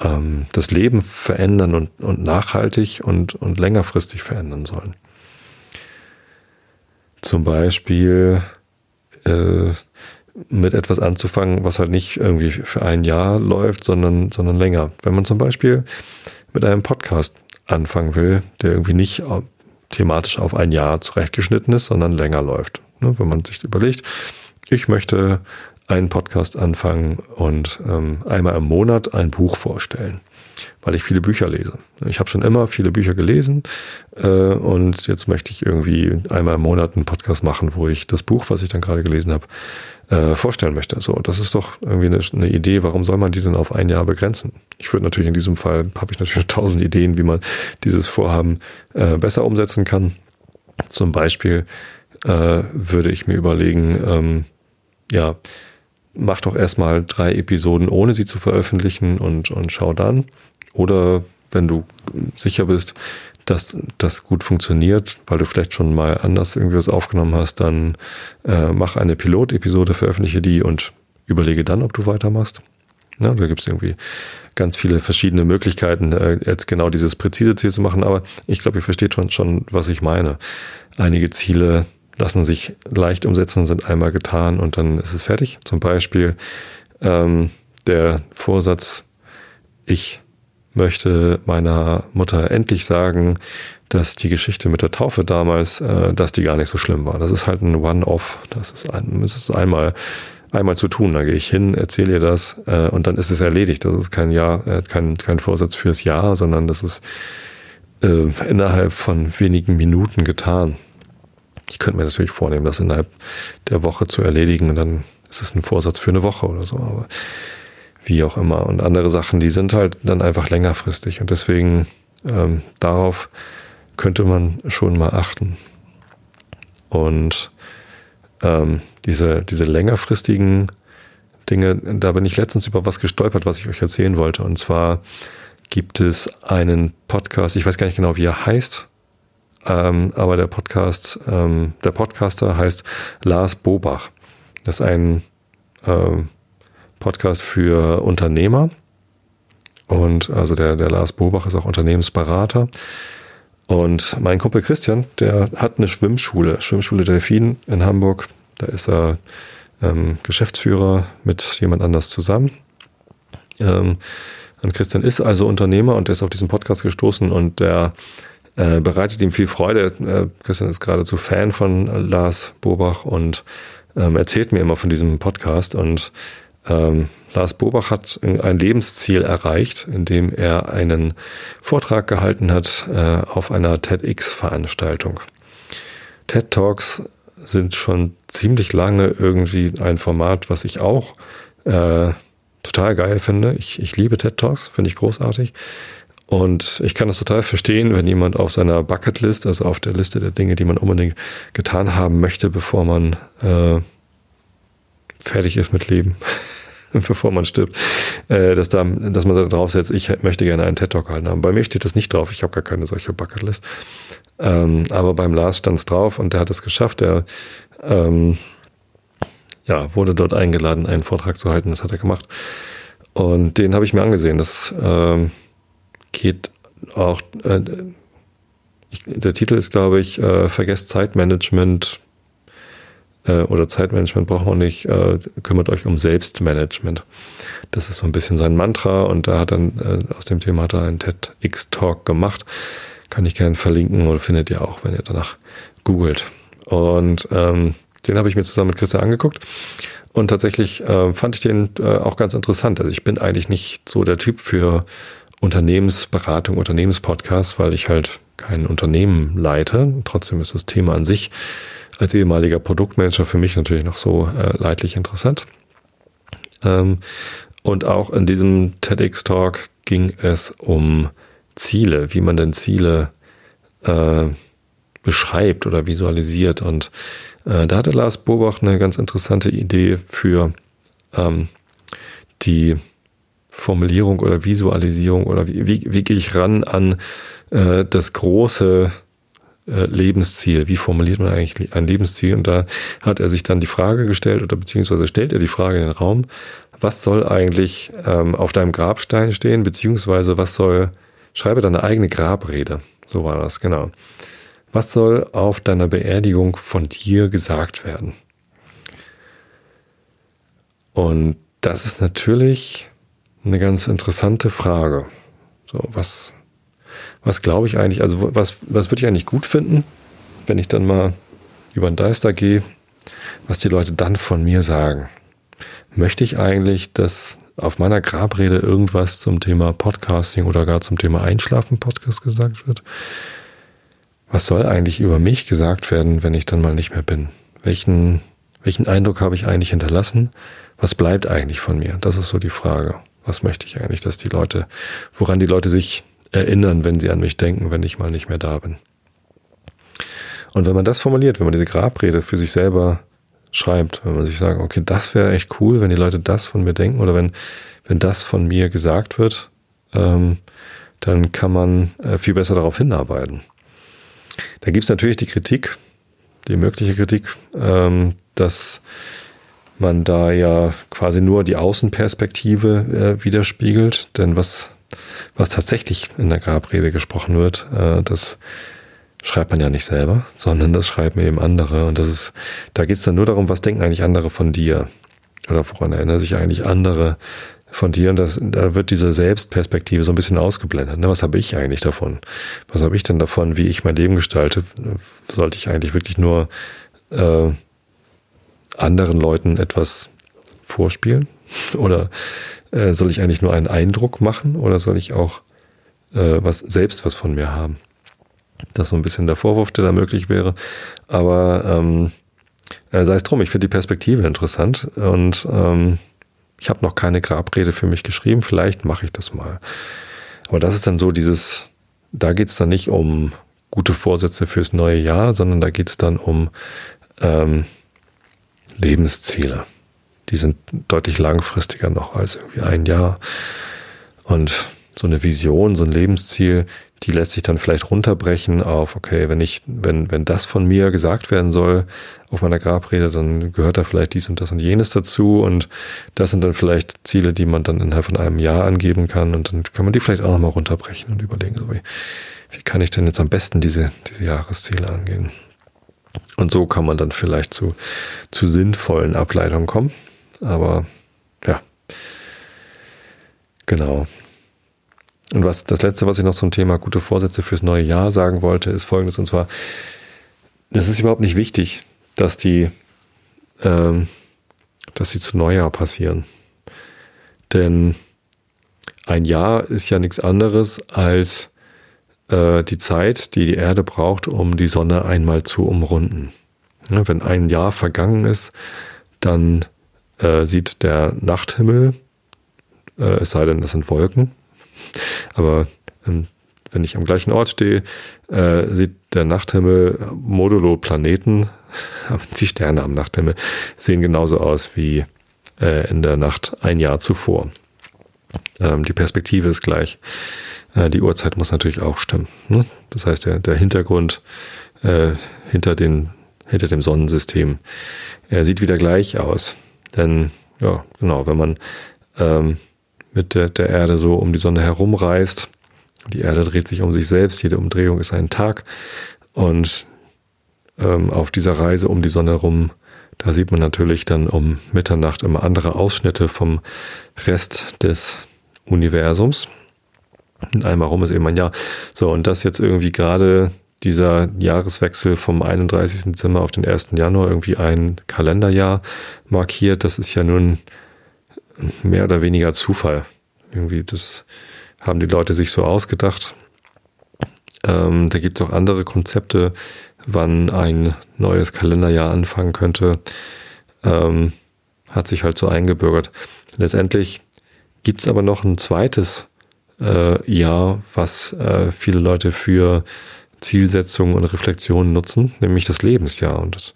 ähm, das Leben verändern und, und nachhaltig und, und längerfristig verändern sollen. Zum Beispiel äh, mit etwas anzufangen, was halt nicht irgendwie für ein Jahr läuft, sondern, sondern länger. Wenn man zum Beispiel mit einem Podcast anfangen will, der irgendwie nicht thematisch auf ein Jahr zurechtgeschnitten ist, sondern länger läuft. Ne, wenn man sich überlegt, ich möchte einen Podcast anfangen und ähm, einmal im Monat ein Buch vorstellen, weil ich viele Bücher lese. Ich habe schon immer viele Bücher gelesen äh, und jetzt möchte ich irgendwie einmal im Monat einen Podcast machen, wo ich das Buch, was ich dann gerade gelesen habe, äh, vorstellen möchte. So, das ist doch irgendwie eine, eine, Idee. Warum soll man die denn auf ein Jahr begrenzen? Ich würde natürlich in diesem Fall habe ich natürlich tausend Ideen, wie man dieses Vorhaben äh, besser umsetzen kann. Zum Beispiel äh, würde ich mir überlegen, ähm, ja, mach doch erstmal drei Episoden, ohne sie zu veröffentlichen und, und schau dann. Oder wenn du sicher bist, dass das gut funktioniert, weil du vielleicht schon mal anders irgendwie was aufgenommen hast, dann äh, mach eine Pilotepisode, veröffentliche die und überlege dann, ob du weitermachst. Ja, da gibt es irgendwie ganz viele verschiedene Möglichkeiten, äh, jetzt genau dieses präzise Ziel zu machen, aber ich glaube, ihr versteht schon, schon, was ich meine. Einige Ziele lassen sich leicht umsetzen, sind einmal getan und dann ist es fertig. Zum Beispiel ähm, der Vorsatz, ich möchte meiner Mutter endlich sagen, dass die Geschichte mit der Taufe damals, äh, dass die gar nicht so schlimm war. Das ist halt ein One-Off. Das ist, ein, das ist einmal, einmal zu tun. Da gehe ich hin, erzähle ihr das äh, und dann ist es erledigt. Das ist kein Jahr, äh, kein, kein Vorsatz fürs Jahr, sondern das ist äh, innerhalb von wenigen Minuten getan. Ich könnte mir natürlich vornehmen, das innerhalb der Woche zu erledigen und dann ist es ein Vorsatz für eine Woche oder so, aber wie auch immer. Und andere Sachen, die sind halt dann einfach längerfristig und deswegen ähm, darauf könnte man schon mal achten. Und ähm, diese, diese längerfristigen Dinge, da bin ich letztens über was gestolpert, was ich euch erzählen wollte. Und zwar gibt es einen Podcast, ich weiß gar nicht genau, wie er heißt, ähm, aber der Podcast, ähm, der Podcaster heißt Lars Bobach. Das ist ein ähm, Podcast für Unternehmer. Und also der, der Lars Bobach ist auch Unternehmensberater. Und mein Kumpel Christian, der hat eine Schwimmschule, Schwimmschule Delfin in Hamburg. Da ist er ähm, Geschäftsführer mit jemand anders zusammen. Ähm, und Christian ist also Unternehmer und der ist auf diesen Podcast gestoßen und der äh, bereitet ihm viel Freude. Äh, Christian ist geradezu Fan von Lars Bobach und ähm, erzählt mir immer von diesem Podcast und ähm, Lars Bobach hat ein Lebensziel erreicht, indem er einen Vortrag gehalten hat äh, auf einer TEDx-Veranstaltung. TED Talks sind schon ziemlich lange irgendwie ein Format, was ich auch äh, total geil finde. Ich, ich liebe TED Talks, finde ich großartig. Und ich kann das total verstehen, wenn jemand auf seiner Bucketlist, also auf der Liste der Dinge, die man unbedingt getan haben möchte, bevor man äh, fertig ist mit Leben, bevor man stirbt, äh, dass, da, dass man da draufsetzt, ich möchte gerne einen TED-Talk halten haben. Bei mir steht das nicht drauf, ich habe gar keine solche Bucketlist. Ähm, aber beim Lars stand es drauf und der hat es geschafft. Der ähm, ja, wurde dort eingeladen, einen Vortrag zu halten. Das hat er gemacht. Und den habe ich mir angesehen. Das ähm, geht auch, äh, der Titel ist, glaube ich, äh, Vergesst Zeitmanagement äh, oder Zeitmanagement braucht man nicht, äh, kümmert euch um Selbstmanagement. Das ist so ein bisschen sein Mantra und da hat dann äh, aus dem Thema hat er einen TEDx-Talk gemacht. Kann ich gerne verlinken oder findet ihr auch, wenn ihr danach googelt. Und ähm, den habe ich mir zusammen mit Christian angeguckt. Und tatsächlich äh, fand ich den äh, auch ganz interessant. Also ich bin eigentlich nicht so der Typ für Unternehmensberatung, Unternehmenspodcast, weil ich halt kein Unternehmen leite. Trotzdem ist das Thema an sich als ehemaliger Produktmanager für mich natürlich noch so äh, leidlich interessant. Ähm, und auch in diesem TEDx-Talk ging es um Ziele, wie man denn Ziele äh, beschreibt oder visualisiert. Und äh, da hatte Lars Bobach eine ganz interessante Idee für ähm, die Formulierung oder Visualisierung oder wie, wie, wie gehe ich ran an äh, das große äh, Lebensziel. Wie formuliert man eigentlich ein Lebensziel? Und da hat er sich dann die Frage gestellt oder beziehungsweise stellt er die Frage in den Raum, was soll eigentlich ähm, auf deinem Grabstein stehen, beziehungsweise was soll, schreibe deine eigene Grabrede. So war das, genau. Was soll auf deiner Beerdigung von dir gesagt werden? Und das ist natürlich eine ganz interessante Frage. So, was, was glaube ich eigentlich, also was, was würde ich eigentlich gut finden, wenn ich dann mal über den Deister gehe, was die Leute dann von mir sagen. Möchte ich eigentlich, dass auf meiner Grabrede irgendwas zum Thema Podcasting oder gar zum Thema Einschlafen-Podcast gesagt wird? Was soll eigentlich über mich gesagt werden, wenn ich dann mal nicht mehr bin? Welchen, welchen Eindruck habe ich eigentlich hinterlassen? Was bleibt eigentlich von mir? Das ist so die Frage. Was möchte ich eigentlich, dass die Leute, woran die Leute sich erinnern, wenn sie an mich denken, wenn ich mal nicht mehr da bin. Und wenn man das formuliert, wenn man diese Grabrede für sich selber schreibt, wenn man sich sagt, okay, das wäre echt cool, wenn die Leute das von mir denken oder wenn, wenn das von mir gesagt wird, ähm, dann kann man äh, viel besser darauf hinarbeiten. Da gibt es natürlich die Kritik, die mögliche Kritik, ähm, dass man da ja quasi nur die Außenperspektive äh, widerspiegelt. Denn was was tatsächlich in der Grabrede gesprochen wird, äh, das schreibt man ja nicht selber, sondern das schreiben eben andere. Und das ist, da geht es dann nur darum, was denken eigentlich andere von dir? Oder woran erinnern sich eigentlich andere von dir? Und das, da wird diese Selbstperspektive so ein bisschen ausgeblendet. Ne? Was habe ich eigentlich davon? Was habe ich denn davon, wie ich mein Leben gestalte? Sollte ich eigentlich wirklich nur äh, anderen Leuten etwas vorspielen? Oder äh, soll ich eigentlich nur einen Eindruck machen oder soll ich auch äh, was selbst was von mir haben? Das ist so ein bisschen der Vorwurf, der da möglich wäre. Aber ähm, äh, sei es drum, ich finde die Perspektive interessant und ähm, ich habe noch keine Grabrede für mich geschrieben. Vielleicht mache ich das mal. Aber das ist dann so dieses, da geht es dann nicht um gute Vorsätze fürs neue Jahr, sondern da geht es dann um ähm, Lebensziele die sind deutlich langfristiger noch als irgendwie ein Jahr. Und so eine Vision, so ein Lebensziel, die lässt sich dann vielleicht runterbrechen auf, okay, wenn ich, wenn, wenn das von mir gesagt werden soll auf meiner Grabrede, dann gehört da vielleicht dies und das und jenes dazu und das sind dann vielleicht Ziele, die man dann innerhalb von einem Jahr angeben kann und dann kann man die vielleicht auch nochmal runterbrechen und überlegen, so wie, wie kann ich denn jetzt am besten diese, diese Jahresziele angehen? Und so kann man dann vielleicht zu, zu sinnvollen Ableitungen kommen. Aber ja, genau. Und was das letzte, was ich noch zum Thema gute Vorsätze fürs neue Jahr sagen wollte, ist folgendes: Und zwar, es ist überhaupt nicht wichtig, dass die, ähm, dass sie zu Neujahr passieren. Denn ein Jahr ist ja nichts anderes als äh, die Zeit, die die Erde braucht, um die Sonne einmal zu umrunden. Wenn ein Jahr vergangen ist, dann äh, sieht der Nachthimmel, äh, es sei denn, das sind Wolken, aber ähm, wenn ich am gleichen Ort stehe, äh, sieht der Nachthimmel modulo Planeten, die Sterne am Nachthimmel sehen genauso aus wie äh, in der Nacht ein Jahr zuvor. Ähm, die Perspektive ist gleich. Äh, die Uhrzeit muss natürlich auch stimmen. Ne? Das heißt, der, der Hintergrund äh, hinter, den, hinter dem Sonnensystem er sieht wieder gleich aus. Denn, ja, genau, wenn man ähm, mit der, der Erde so um die Sonne herumreist, die Erde dreht sich um sich selbst, jede Umdrehung ist ein Tag. Und ähm, auf dieser Reise um die Sonne herum, da sieht man natürlich dann um Mitternacht immer andere Ausschnitte vom Rest des Universums. Und einmal rum ist eben ein Jahr. So, und das jetzt irgendwie gerade dieser Jahreswechsel vom 31. Dezember auf den 1. Januar irgendwie ein Kalenderjahr markiert, das ist ja nun mehr oder weniger Zufall. Irgendwie, das haben die Leute sich so ausgedacht. Ähm, da gibt es auch andere Konzepte, wann ein neues Kalenderjahr anfangen könnte. Ähm, hat sich halt so eingebürgert. Letztendlich gibt es aber noch ein zweites äh, Jahr, was äh, viele Leute für Zielsetzungen und Reflexionen nutzen, nämlich das Lebensjahr. Und das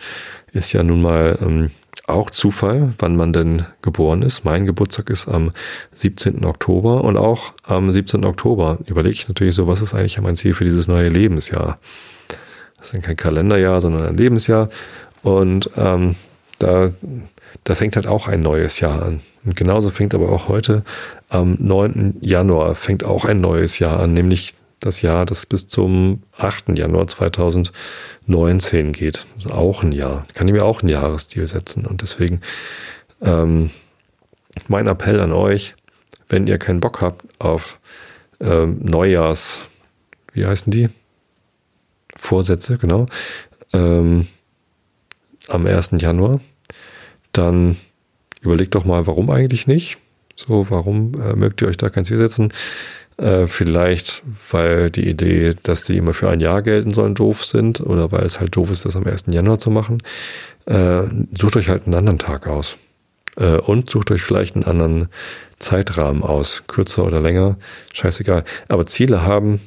ist ja nun mal ähm, auch Zufall, wann man denn geboren ist. Mein Geburtstag ist am 17. Oktober und auch am 17. Oktober überlege ich natürlich so, was ist eigentlich mein Ziel für dieses neue Lebensjahr? Das ist dann kein Kalenderjahr, sondern ein Lebensjahr. Und ähm, da, da fängt halt auch ein neues Jahr an. Und genauso fängt aber auch heute am 9. Januar fängt auch ein neues Jahr an, nämlich das Jahr, das bis zum 8. Januar 2019 geht. Also auch ein Jahr. Ich kann ich mir auch ein Jahresstil setzen. Und deswegen ähm, mein Appell an euch, wenn ihr keinen Bock habt auf ähm, Neujahrs, wie heißen die? Vorsätze, genau. Ähm, am 1. Januar, dann überlegt doch mal, warum eigentlich nicht? So, warum äh, mögt ihr euch da kein Ziel setzen? Äh, vielleicht, weil die Idee, dass die immer für ein Jahr gelten sollen, doof sind oder weil es halt doof ist, das am 1. Januar zu machen. Äh, sucht euch halt einen anderen Tag aus. Äh, und sucht euch vielleicht einen anderen Zeitrahmen aus. Kürzer oder länger, scheißegal. Aber Ziele haben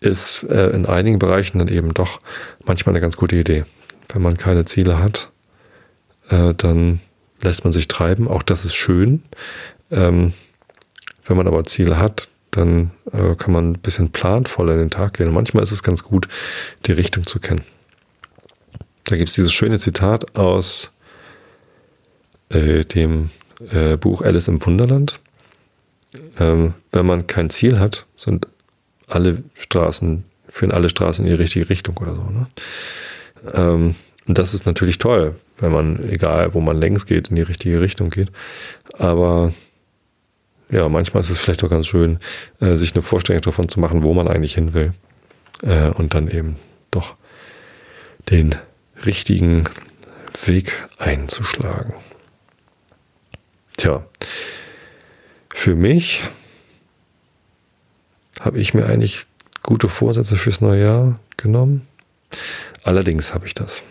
ist äh, in einigen Bereichen dann eben doch manchmal eine ganz gute Idee. Wenn man keine Ziele hat, äh, dann lässt man sich treiben. Auch das ist schön. Ähm, wenn man aber Ziele hat, dann äh, kann man ein bisschen planvoll in den Tag gehen. Und manchmal ist es ganz gut, die Richtung zu kennen. Da gibt es dieses schöne Zitat aus äh, dem äh, Buch Alice im Wunderland. Ähm, wenn man kein Ziel hat, sind alle Straßen, führen alle Straßen in die richtige Richtung oder so. Ne? Ähm, und das ist natürlich toll, wenn man, egal wo man längs geht, in die richtige Richtung geht. Aber ja, manchmal ist es vielleicht auch ganz schön, äh, sich eine Vorstellung davon zu machen, wo man eigentlich hin will. Äh, und dann eben doch den richtigen Weg einzuschlagen. Tja, für mich habe ich mir eigentlich gute Vorsätze fürs neue Jahr genommen. Allerdings habe ich das.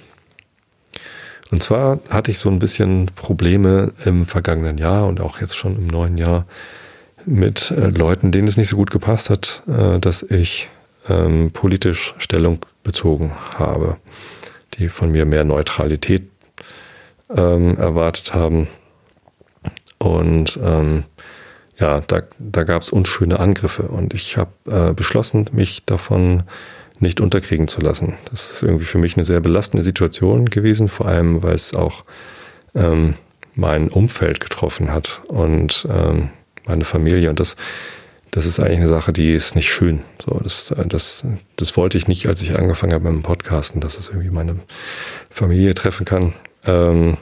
Und zwar hatte ich so ein bisschen Probleme im vergangenen Jahr und auch jetzt schon im neuen Jahr mit äh, Leuten, denen es nicht so gut gepasst hat, äh, dass ich ähm, politisch Stellung bezogen habe, die von mir mehr Neutralität ähm, erwartet haben. Und ähm, ja, da, da gab es unschöne Angriffe und ich habe äh, beschlossen, mich davon nicht unterkriegen zu lassen. Das ist irgendwie für mich eine sehr belastende Situation gewesen, vor allem weil es auch ähm, mein Umfeld getroffen hat und ähm, meine Familie. Und das, das ist eigentlich eine Sache, die ist nicht schön. So, das, das, das wollte ich nicht, als ich angefangen habe mit dem Podcasten, dass es irgendwie meine Familie treffen kann. Ähm,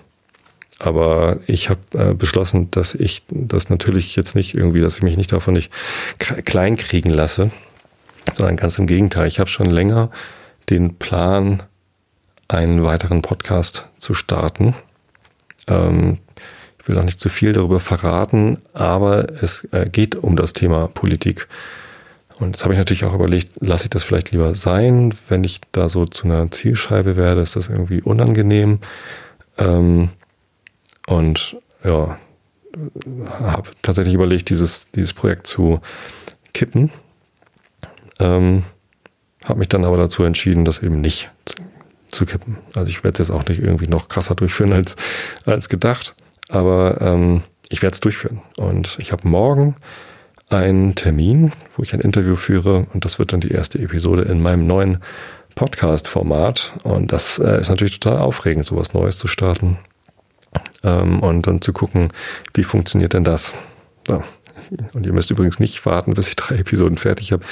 aber ich habe äh, beschlossen, dass ich das natürlich jetzt nicht irgendwie, dass ich mich nicht davon nicht kleinkriegen lasse, sondern ganz im Gegenteil. Ich habe schon länger den Plan, einen weiteren Podcast zu starten. Ähm, ich will auch nicht zu viel darüber verraten, aber es äh, geht um das Thema Politik. Und jetzt habe ich natürlich auch überlegt, lasse ich das vielleicht lieber sein, wenn ich da so zu einer Zielscheibe werde, ist das irgendwie unangenehm. Ähm, und ja, habe tatsächlich überlegt, dieses, dieses Projekt zu kippen. Ähm, habe mich dann aber dazu entschieden, das eben nicht zu, zu kippen. Also ich werde es jetzt auch nicht irgendwie noch krasser durchführen als, als gedacht. Aber ähm, ich werde es durchführen. Und ich habe morgen einen Termin, wo ich ein Interview führe. Und das wird dann die erste Episode in meinem neuen Podcast-Format. Und das äh, ist natürlich total aufregend, sowas Neues zu starten. Ähm, und dann zu gucken, wie funktioniert denn das. Ja. Und ihr müsst übrigens nicht warten, bis ich drei Episoden fertig habe,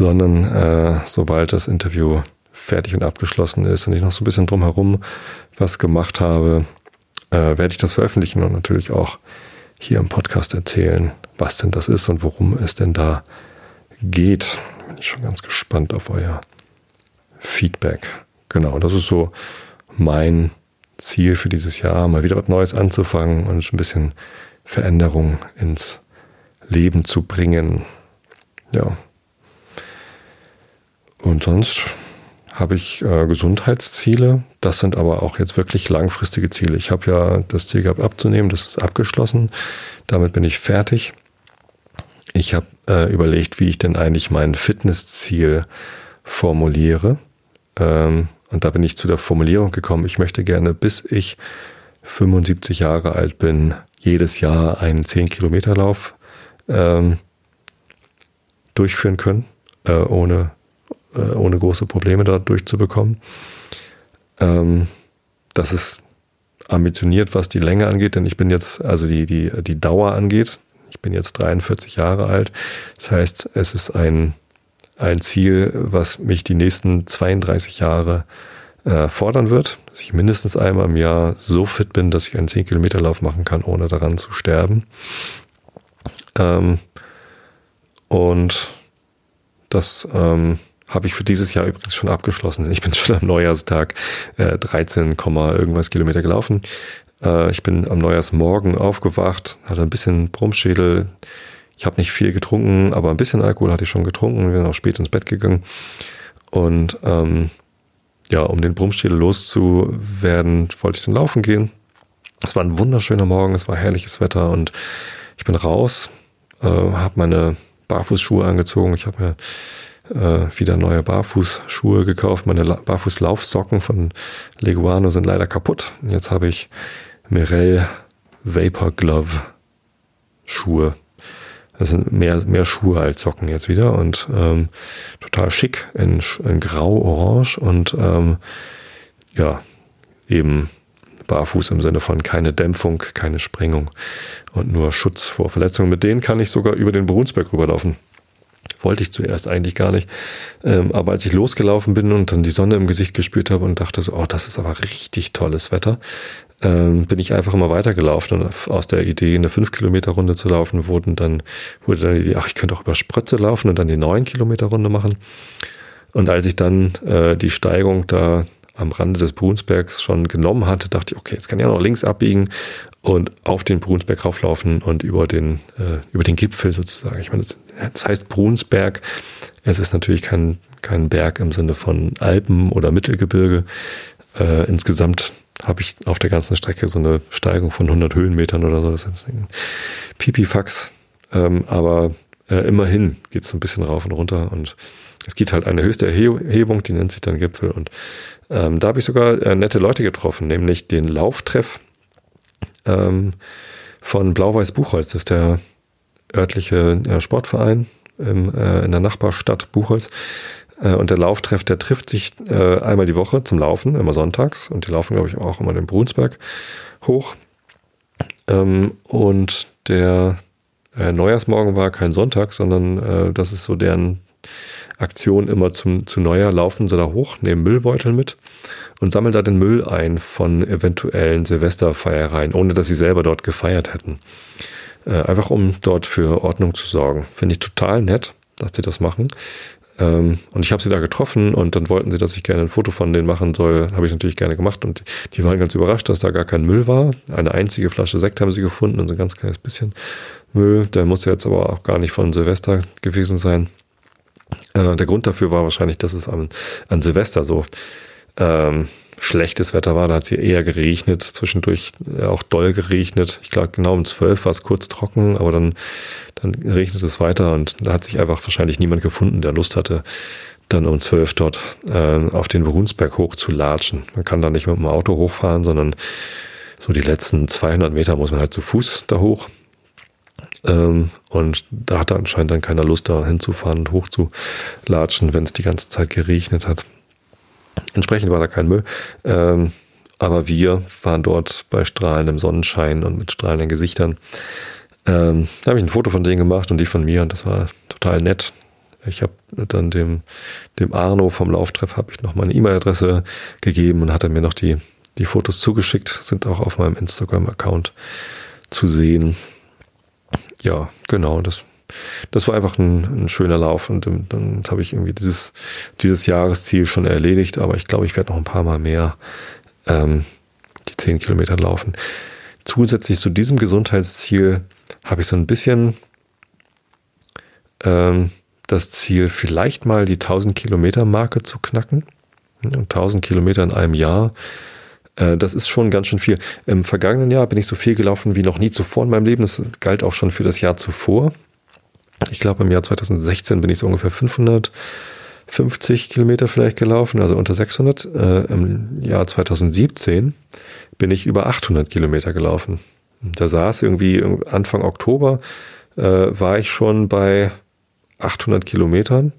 sondern äh, sobald das Interview fertig und abgeschlossen ist und ich noch so ein bisschen drumherum was gemacht habe, äh, werde ich das veröffentlichen und natürlich auch hier im Podcast erzählen, was denn das ist und worum es denn da geht. Bin ich schon ganz gespannt auf euer Feedback. Genau, das ist so mein Ziel für dieses Jahr, mal wieder was Neues anzufangen und ein bisschen Veränderung ins Leben zu bringen. Ja. Und sonst habe ich äh, Gesundheitsziele. Das sind aber auch jetzt wirklich langfristige Ziele. Ich habe ja das Ziel gehabt abzunehmen, das ist abgeschlossen. Damit bin ich fertig. Ich habe äh, überlegt, wie ich denn eigentlich mein Fitnessziel formuliere. Ähm, und da bin ich zu der Formulierung gekommen, ich möchte gerne, bis ich 75 Jahre alt bin, jedes Jahr einen 10-Kilometer-Lauf ähm, durchführen können, äh, ohne äh, ohne große Probleme da durchzubekommen. Ähm, das ist ambitioniert, was die Länge angeht, denn ich bin jetzt, also die, die, die Dauer angeht. Ich bin jetzt 43 Jahre alt. Das heißt, es ist ein, ein Ziel, was mich die nächsten 32 Jahre äh, fordern wird, dass ich mindestens einmal im Jahr so fit bin, dass ich einen 10-Kilometer-Lauf machen kann, ohne daran zu sterben. Ähm, und das ähm, habe ich für dieses Jahr übrigens schon abgeschlossen. Ich bin schon am Neujahrstag äh, 13, irgendwas Kilometer gelaufen. Äh, ich bin am Neujahrsmorgen aufgewacht, hatte ein bisschen Brummschädel. Ich habe nicht viel getrunken, aber ein bisschen Alkohol hatte ich schon getrunken. Wir sind auch spät ins Bett gegangen. Und ähm, ja, um den Brummschädel loszuwerden, wollte ich dann laufen gehen. Es war ein wunderschöner Morgen, es war herrliches Wetter und ich bin raus, äh, habe meine Barfußschuhe angezogen. Ich habe mir äh, wieder neue Barfußschuhe gekauft. Meine Barfußlaufsocken von Leguano sind leider kaputt. Jetzt habe ich Mirel Vapor Glove Schuhe. Das sind mehr, mehr Schuhe als Socken jetzt wieder und ähm, total schick in, in grau-orange und ähm, ja, eben barfuß im Sinne von keine Dämpfung, keine Sprengung und nur Schutz vor Verletzungen. Mit denen kann ich sogar über den Brunsberg rüberlaufen. Wollte ich zuerst eigentlich gar nicht. Ähm, aber als ich losgelaufen bin und dann die Sonne im Gesicht gespürt habe und dachte so, oh, das ist aber richtig tolles Wetter, ähm, bin ich einfach immer weitergelaufen und aus der Idee, eine 5-Kilometer-Runde zu laufen, wurden dann, wurde dann die Idee, ach, ich könnte auch über Sprötze laufen und dann die 9-Kilometer-Runde machen. Und als ich dann äh, die Steigung da am Rande des Brunsbergs schon genommen hatte, dachte ich, okay, jetzt kann ich ja noch links abbiegen und auf den Brunsberg rauflaufen und über den, äh, über den Gipfel sozusagen. Ich meine, das, das heißt Brunsberg. Es ist natürlich kein, kein Berg im Sinne von Alpen oder Mittelgebirge. Äh, insgesamt habe ich auf der ganzen Strecke so eine Steigung von 100 Höhenmetern oder so. Das ist ein Pipifax. Ähm, aber äh, immerhin geht es so ein bisschen rauf und runter und es gibt halt eine höchste Erhebung, die nennt sich dann Gipfel. Und ähm, da habe ich sogar äh, nette Leute getroffen, nämlich den Lauftreff ähm, von Blau-Weiß Buchholz. Das ist der örtliche äh, Sportverein im, äh, in der Nachbarstadt Buchholz. Äh, und der Lauftreff, der trifft sich äh, einmal die Woche zum Laufen, immer sonntags. Und die laufen, glaube ich, auch immer den Brunsberg hoch. Ähm, und der äh, Neujahrsmorgen war kein Sonntag, sondern äh, das ist so deren Aktion immer zum, zu Neujahr laufen sie da hoch, nehmen Müllbeutel mit und sammeln da den Müll ein von eventuellen Silvesterfeiereien, ohne dass sie selber dort gefeiert hätten. Äh, einfach um dort für Ordnung zu sorgen. Finde ich total nett, dass sie das machen. Ähm, und ich habe sie da getroffen und dann wollten sie, dass ich gerne ein Foto von denen machen soll. Habe ich natürlich gerne gemacht und die waren ganz überrascht, dass da gar kein Müll war. Eine einzige Flasche Sekt haben sie gefunden und so ein ganz kleines bisschen Müll. Der musste jetzt aber auch gar nicht von Silvester gewesen sein. Äh, der Grund dafür war wahrscheinlich, dass es an, an Silvester so ähm, schlechtes Wetter war. Da hat es hier eher geregnet, zwischendurch äh, auch doll geregnet. Ich glaube, genau um zwölf war es kurz trocken, aber dann, dann regnet es weiter und da hat sich einfach wahrscheinlich niemand gefunden, der Lust hatte, dann um zwölf dort äh, auf den Berunsberg hoch zu latschen. Man kann da nicht mit dem Auto hochfahren, sondern so die letzten 200 Meter muss man halt zu Fuß da hoch. Ähm, und da hatte anscheinend dann keiner Lust, da hinzufahren und hochzulatschen, wenn es die ganze Zeit geregnet hat. Entsprechend war da kein Müll. Ähm, aber wir waren dort bei strahlendem Sonnenschein und mit strahlenden Gesichtern. Ähm, da habe ich ein Foto von denen gemacht und die von mir und das war total nett. Ich habe dann dem, dem Arno vom Lauftreff habe ich noch meine E-Mail-Adresse gegeben und hat er mir noch die, die Fotos zugeschickt, sind auch auf meinem Instagram-Account zu sehen ja, genau, das, das war einfach ein, ein schöner Lauf und dann, dann habe ich irgendwie dieses, dieses Jahresziel schon erledigt, aber ich glaube, ich werde noch ein paar Mal mehr ähm, die zehn Kilometer laufen. Zusätzlich zu diesem Gesundheitsziel habe ich so ein bisschen ähm, das Ziel, vielleicht mal die 1000 Kilometer Marke zu knacken. Und 1000 Kilometer in einem Jahr äh, das ist schon ganz schön viel. Im vergangenen Jahr bin ich so viel gelaufen wie noch nie zuvor in meinem Leben. Das galt auch schon für das Jahr zuvor. Ich glaube, im Jahr 2016 bin ich so ungefähr 550 Kilometer vielleicht gelaufen, also unter 600. Äh, Im Jahr 2017 bin ich über 800 Kilometer gelaufen. Da saß irgendwie Anfang Oktober, äh, war ich schon bei 800 Kilometern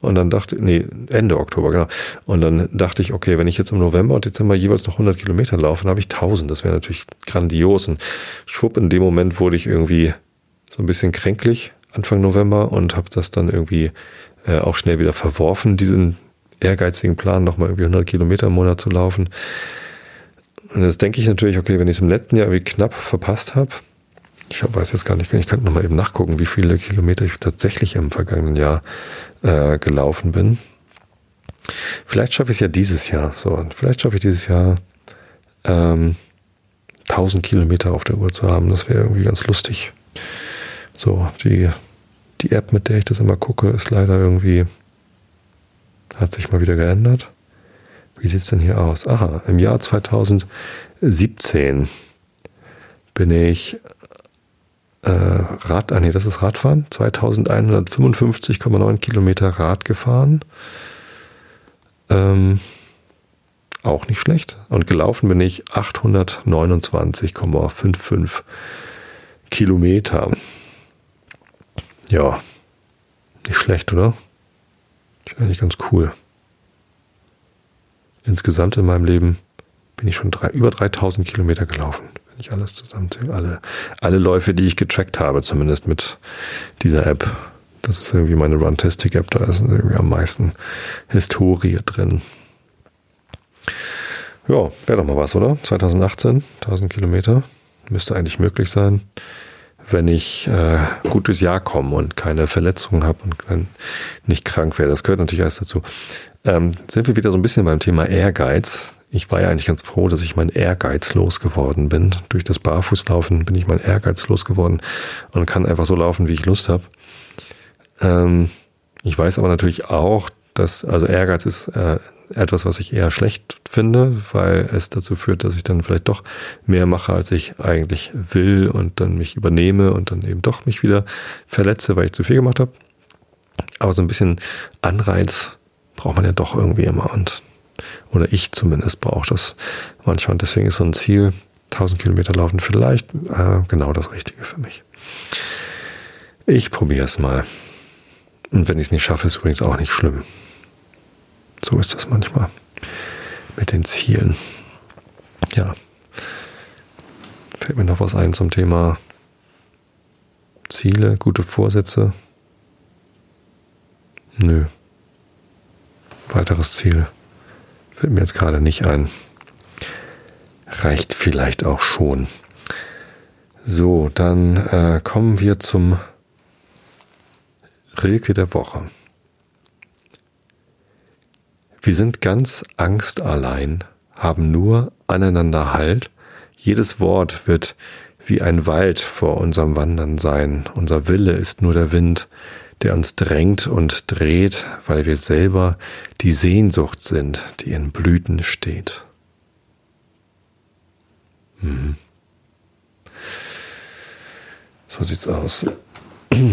und dann dachte, nee, Ende Oktober, genau. Und dann dachte ich, okay, wenn ich jetzt im November und Dezember jeweils noch 100 Kilometer laufe, dann habe ich 1000. Das wäre natürlich grandios. Und schwupp, in dem Moment wurde ich irgendwie so ein bisschen kränklich Anfang November und habe das dann irgendwie äh, auch schnell wieder verworfen, diesen ehrgeizigen Plan, nochmal irgendwie 100 Kilometer im Monat zu laufen. Und jetzt denke ich natürlich, okay, wenn ich es im letzten Jahr irgendwie knapp verpasst habe, ich weiß jetzt gar nicht, ich könnte nochmal eben nachgucken, wie viele Kilometer ich tatsächlich im vergangenen Jahr äh, gelaufen bin. Vielleicht schaffe ich es ja dieses Jahr. So, vielleicht schaffe ich dieses Jahr ähm, 1000 Kilometer auf der Uhr zu haben. Das wäre irgendwie ganz lustig. So, die, die App, mit der ich das immer gucke, ist leider irgendwie, hat sich mal wieder geändert. Wie sieht es denn hier aus? Aha, im Jahr 2017 bin ich äh, Rad, ah nee, das ist Radfahren, 2155,9 Kilometer Rad gefahren. Ähm, auch nicht schlecht. Und gelaufen bin ich 829,55 Kilometer. Ja, nicht schlecht, oder? Ist eigentlich ganz cool. Insgesamt in meinem Leben bin ich schon drei, über 3000 Kilometer gelaufen wenn ich alles zusammenzähle. Alle, alle Läufe, die ich getrackt habe, zumindest mit dieser App. Das ist irgendwie meine Runtastic-App, da ist irgendwie am meisten Historie drin. Ja, wäre doch mal was, oder? 2018, 1000 Kilometer. Müsste eigentlich möglich sein, wenn ich äh, gut durchs Jahr komme und keine Verletzungen habe und dann nicht krank werde. Das gehört natürlich alles dazu. Ähm, sind wir wieder so ein bisschen beim Thema Ehrgeiz ich war ja eigentlich ganz froh, dass ich mein Ehrgeiz losgeworden bin. Durch das Barfußlaufen bin ich mein Ehrgeiz losgeworden und kann einfach so laufen, wie ich Lust habe. Ähm, ich weiß aber natürlich auch, dass, also Ehrgeiz ist äh, etwas, was ich eher schlecht finde, weil es dazu führt, dass ich dann vielleicht doch mehr mache, als ich eigentlich will und dann mich übernehme und dann eben doch mich wieder verletze, weil ich zu viel gemacht habe. Aber so ein bisschen Anreiz braucht man ja doch irgendwie immer und oder ich zumindest brauche das manchmal. Deswegen ist so ein Ziel, 1000 Kilometer laufen, vielleicht äh, genau das Richtige für mich. Ich probiere es mal. Und wenn ich es nicht schaffe, ist übrigens auch nicht schlimm. So ist das manchmal mit den Zielen. Ja. Fällt mir noch was ein zum Thema Ziele, gute Vorsätze? Nö. Weiteres Ziel fällt mir jetzt gerade nicht ein. Reicht vielleicht auch schon. So, dann äh, kommen wir zum Rilke der Woche. Wir sind ganz angstallein, haben nur aneinander Halt. Jedes Wort wird wie ein Wald vor unserem Wandern sein. Unser Wille ist nur der Wind, der uns drängt und dreht, weil wir selber die Sehnsucht sind, die in Blüten steht. Mhm. So sieht's aus.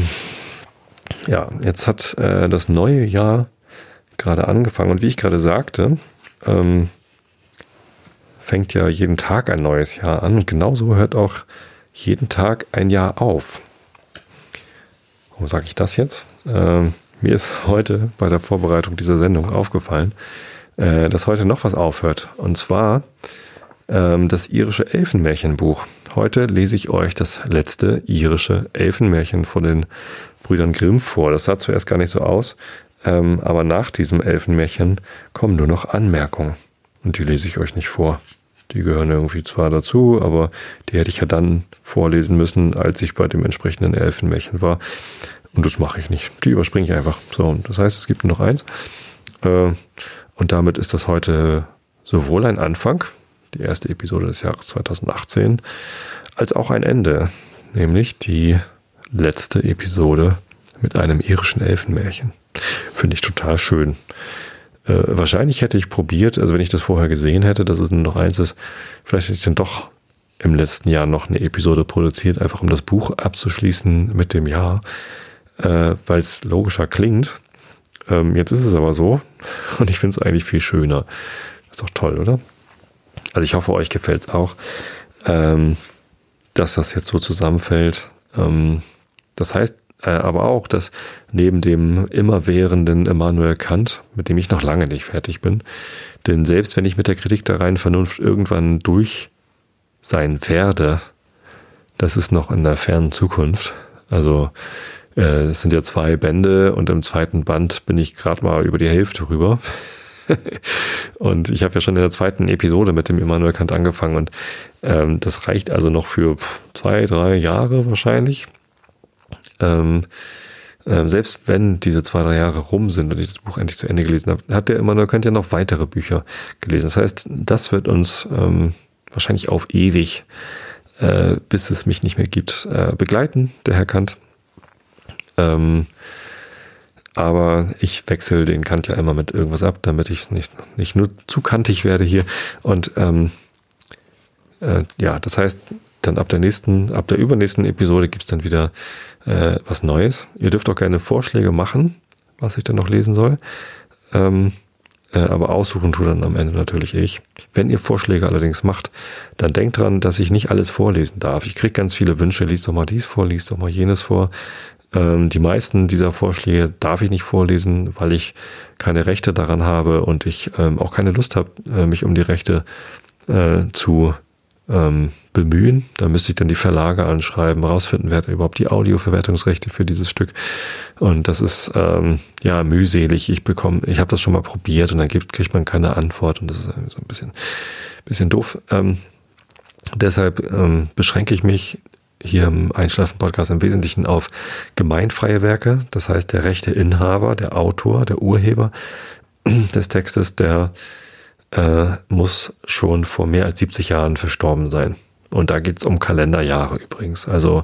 Ja, jetzt hat äh, das neue Jahr gerade angefangen. Und wie ich gerade sagte, ähm, fängt ja jeden Tag ein neues Jahr an. Und genauso hört auch jeden Tag ein Jahr auf. Warum sage ich das jetzt? Ähm, mir ist heute bei der Vorbereitung dieser Sendung aufgefallen, äh, dass heute noch was aufhört. Und zwar ähm, das irische Elfenmärchenbuch. Heute lese ich euch das letzte irische Elfenmärchen von den Brüdern Grimm vor. Das sah zuerst gar nicht so aus, ähm, aber nach diesem Elfenmärchen kommen nur noch Anmerkungen. Und die lese ich euch nicht vor. Die gehören irgendwie zwar dazu, aber die hätte ich ja dann vorlesen müssen, als ich bei dem entsprechenden Elfenmärchen war. Und das mache ich nicht. Die überspringe ich einfach. So, das heißt, es gibt nur noch eins. Äh, und damit ist das heute sowohl ein Anfang, die erste Episode des Jahres 2018, als auch ein Ende, nämlich die letzte Episode mit einem irischen Elfenmärchen. Finde ich total schön. Äh, wahrscheinlich hätte ich probiert, also wenn ich das vorher gesehen hätte, dass es nur noch eins ist, vielleicht hätte ich dann doch im letzten Jahr noch eine Episode produziert, einfach um das Buch abzuschließen mit dem Jahr, äh, weil es logischer klingt. Ähm, jetzt ist es aber so und ich finde es eigentlich viel schöner. Ist doch toll, oder? Also ich hoffe, euch gefällt es auch, ähm, dass das jetzt so zusammenfällt. Ähm, das heißt aber auch, dass neben dem immerwährenden Immanuel Kant, mit dem ich noch lange nicht fertig bin, denn selbst wenn ich mit der Kritik der reinen Vernunft irgendwann durch sein werde, das ist noch in der fernen Zukunft. Also äh, es sind ja zwei Bände und im zweiten Band bin ich gerade mal über die Hälfte rüber. und ich habe ja schon in der zweiten Episode mit dem Immanuel Kant angefangen und ähm, das reicht also noch für zwei, drei Jahre wahrscheinlich. Ähm, ähm, selbst wenn diese zwei, drei Jahre rum sind und ich das Buch endlich zu Ende gelesen habe, hat der Immanuel Kant ja noch weitere Bücher gelesen. Das heißt, das wird uns ähm, wahrscheinlich auf ewig, äh, bis es mich nicht mehr gibt, äh, begleiten, der Herr Kant. Ähm, aber ich wechsle den Kant ja immer mit irgendwas ab, damit ich nicht, nicht nur zu kantig werde hier. Und ähm, äh, ja, das heißt, dann ab der nächsten, ab der übernächsten Episode gibt's dann wieder äh, was Neues. Ihr dürft auch gerne Vorschläge machen, was ich dann noch lesen soll. Ähm, äh, aber aussuchen tue dann am Ende natürlich ich. Wenn ihr Vorschläge allerdings macht, dann denkt dran, dass ich nicht alles vorlesen darf. Ich kriege ganz viele Wünsche, liest doch mal dies vor, liest doch mal jenes vor. Ähm, die meisten dieser Vorschläge darf ich nicht vorlesen, weil ich keine Rechte daran habe und ich ähm, auch keine Lust habe, äh, mich um die Rechte äh, zu ähm, bemühen. Da müsste ich dann die Verlage anschreiben, rausfinden, wer hat überhaupt die Audioverwertungsrechte für dieses Stück. Und das ist ähm, ja mühselig. Ich bekomme, ich habe das schon mal probiert und dann gibt, kriegt man keine Antwort und das ist so ein bisschen, bisschen doof. Ähm, deshalb ähm, beschränke ich mich hier im Einschlafen-Podcast im Wesentlichen auf gemeinfreie Werke. Das heißt, der rechte Inhaber, der Autor, der Urheber des Textes, der äh, muss schon vor mehr als 70 Jahren verstorben sein. Und da geht es um Kalenderjahre übrigens. Also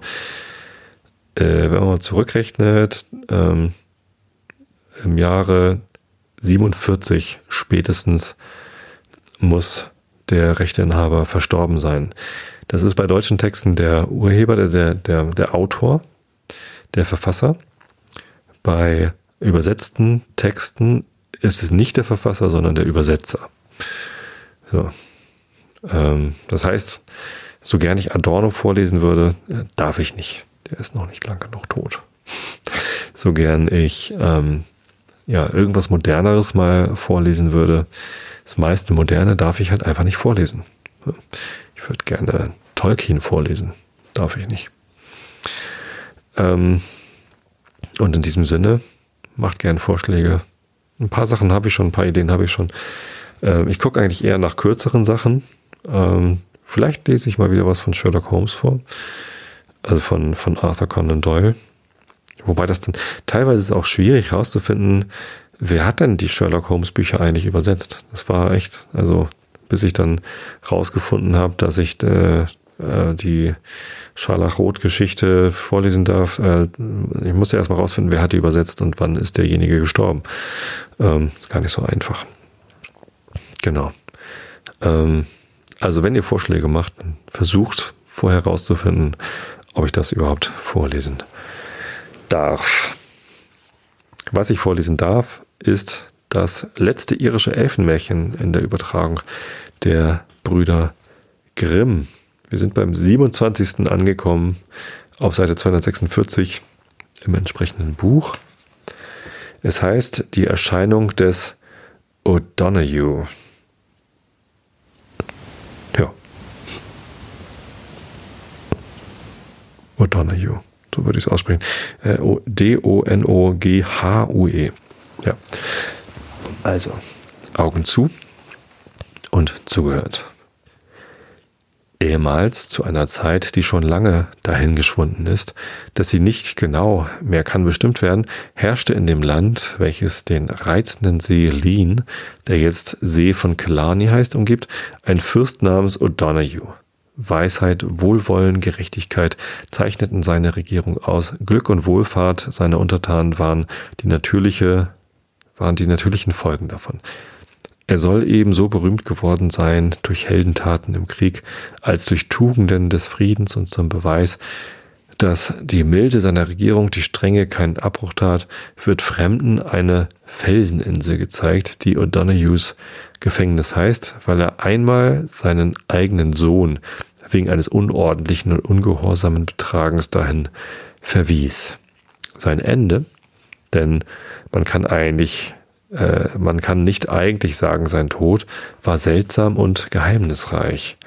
äh, wenn man zurückrechnet, ähm, im Jahre 47 spätestens muss der Rechteinhaber verstorben sein. Das ist bei deutschen Texten der Urheber, der, der, der Autor, der Verfasser. Bei übersetzten Texten ist es nicht der Verfasser, sondern der Übersetzer. So. Ähm, das heißt, so gern ich Adorno vorlesen würde, darf ich nicht. Der ist noch nicht lang genug tot. so gern ich ähm, ja irgendwas Moderneres mal vorlesen würde, das meiste Moderne darf ich halt einfach nicht vorlesen. Ich würde gerne Tolkien vorlesen, darf ich nicht. Ähm, und in diesem Sinne, macht gerne Vorschläge. Ein paar Sachen habe ich schon, ein paar Ideen habe ich schon. Ähm, ich gucke eigentlich eher nach kürzeren Sachen. Ähm, vielleicht lese ich mal wieder was von Sherlock Holmes vor. Also von, von Arthur Conan Doyle. Wobei das dann teilweise ist auch schwierig herauszufinden, wer hat denn die Sherlock Holmes Bücher eigentlich übersetzt? Das war echt, also bis ich dann rausgefunden habe, dass ich äh, äh, die Scharlachrot-Geschichte vorlesen darf. Äh, ich musste erstmal rausfinden, wer hat die übersetzt und wann ist derjenige gestorben. Ähm, ist gar nicht so einfach. Genau. Ähm, also wenn ihr Vorschläge macht, versucht vorher rauszufinden, ob ich das überhaupt vorlesen darf. Was ich vorlesen darf, ist das letzte irische Elfenmärchen in der Übertragung der Brüder Grimm. Wir sind beim 27. angekommen auf Seite 246 im entsprechenden Buch. Es heißt die Erscheinung des O'Donoghue. Ja. O'Donoghue, so würde ich es aussprechen. Äh, D-O-N-O-G-H-U-E. Ja. Also, Augen zu und zugehört. Ehemals zu einer Zeit, die schon lange dahingeschwunden ist, dass sie nicht genau mehr kann bestimmt werden, herrschte in dem Land, welches den reizenden See Lean, der jetzt See von Killarney heißt, umgibt, ein Fürst namens O'Donoghue. Weisheit, Wohlwollen, Gerechtigkeit zeichneten seine Regierung aus. Glück und Wohlfahrt seiner Untertanen waren die natürliche, waren die natürlichen Folgen davon. Er soll ebenso berühmt geworden sein durch Heldentaten im Krieg als durch Tugenden des Friedens und zum Beweis, dass die Milde seiner Regierung die Strenge keinen Abbruch tat, wird Fremden eine Felseninsel gezeigt, die O'Donoghues Gefängnis heißt, weil er einmal seinen eigenen Sohn wegen eines unordentlichen und ungehorsamen Betragens dahin verwies. Sein Ende, denn man kann eigentlich äh, man kann nicht eigentlich sagen, sein Tod war seltsam und geheimnisreich.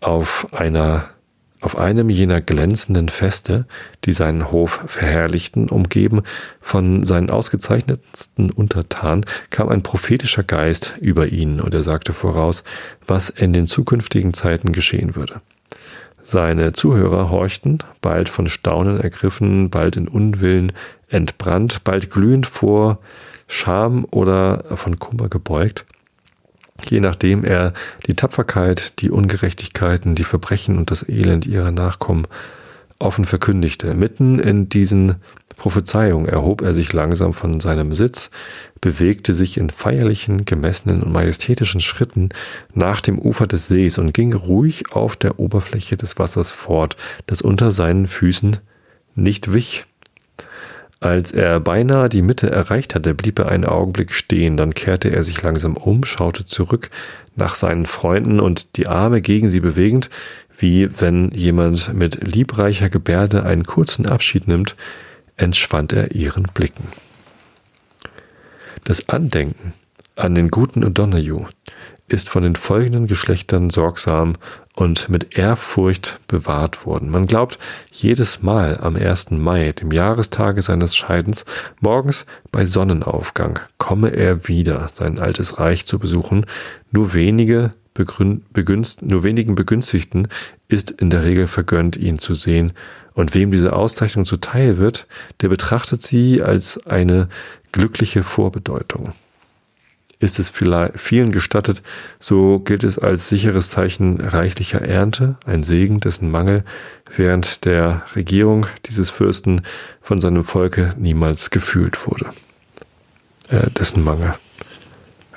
Auf einer auf einem jener glänzenden Feste, die seinen Hof verherrlichten, umgeben von seinen ausgezeichnetsten Untertanen, kam ein prophetischer Geist über ihn und er sagte voraus, was in den zukünftigen Zeiten geschehen würde. Seine Zuhörer horchten, bald von Staunen ergriffen, bald in Unwillen entbrannt, bald glühend vor Scham oder von Kummer gebeugt, je nachdem er die Tapferkeit, die Ungerechtigkeiten, die Verbrechen und das Elend ihrer Nachkommen offen verkündigte. Mitten in diesen Prophezeiungen erhob er sich langsam von seinem Sitz, bewegte sich in feierlichen, gemessenen und majestätischen Schritten nach dem Ufer des Sees und ging ruhig auf der Oberfläche des Wassers fort, das unter seinen Füßen nicht wich, als er beinahe die Mitte erreicht hatte, blieb er einen Augenblick stehen, dann kehrte er sich langsam um, schaute zurück nach seinen Freunden und die Arme gegen sie bewegend, wie wenn jemand mit liebreicher Gebärde einen kurzen Abschied nimmt, entschwand er ihren Blicken. Das Andenken an den guten O'Donoghue ist von den folgenden Geschlechtern sorgsam und mit Ehrfurcht bewahrt worden. Man glaubt, jedes Mal am 1. Mai, dem Jahrestage seines Scheidens, morgens bei Sonnenaufgang komme er wieder, sein altes Reich zu besuchen. Nur wenige begünst, nur wenigen Begünstigten ist in der Regel vergönnt, ihn zu sehen. Und wem diese Auszeichnung zuteil wird, der betrachtet sie als eine glückliche Vorbedeutung ist es vielen gestattet, so gilt es als sicheres Zeichen reichlicher Ernte, ein Segen, dessen Mangel während der Regierung dieses Fürsten von seinem Volke niemals gefühlt wurde. Äh, dessen Mangel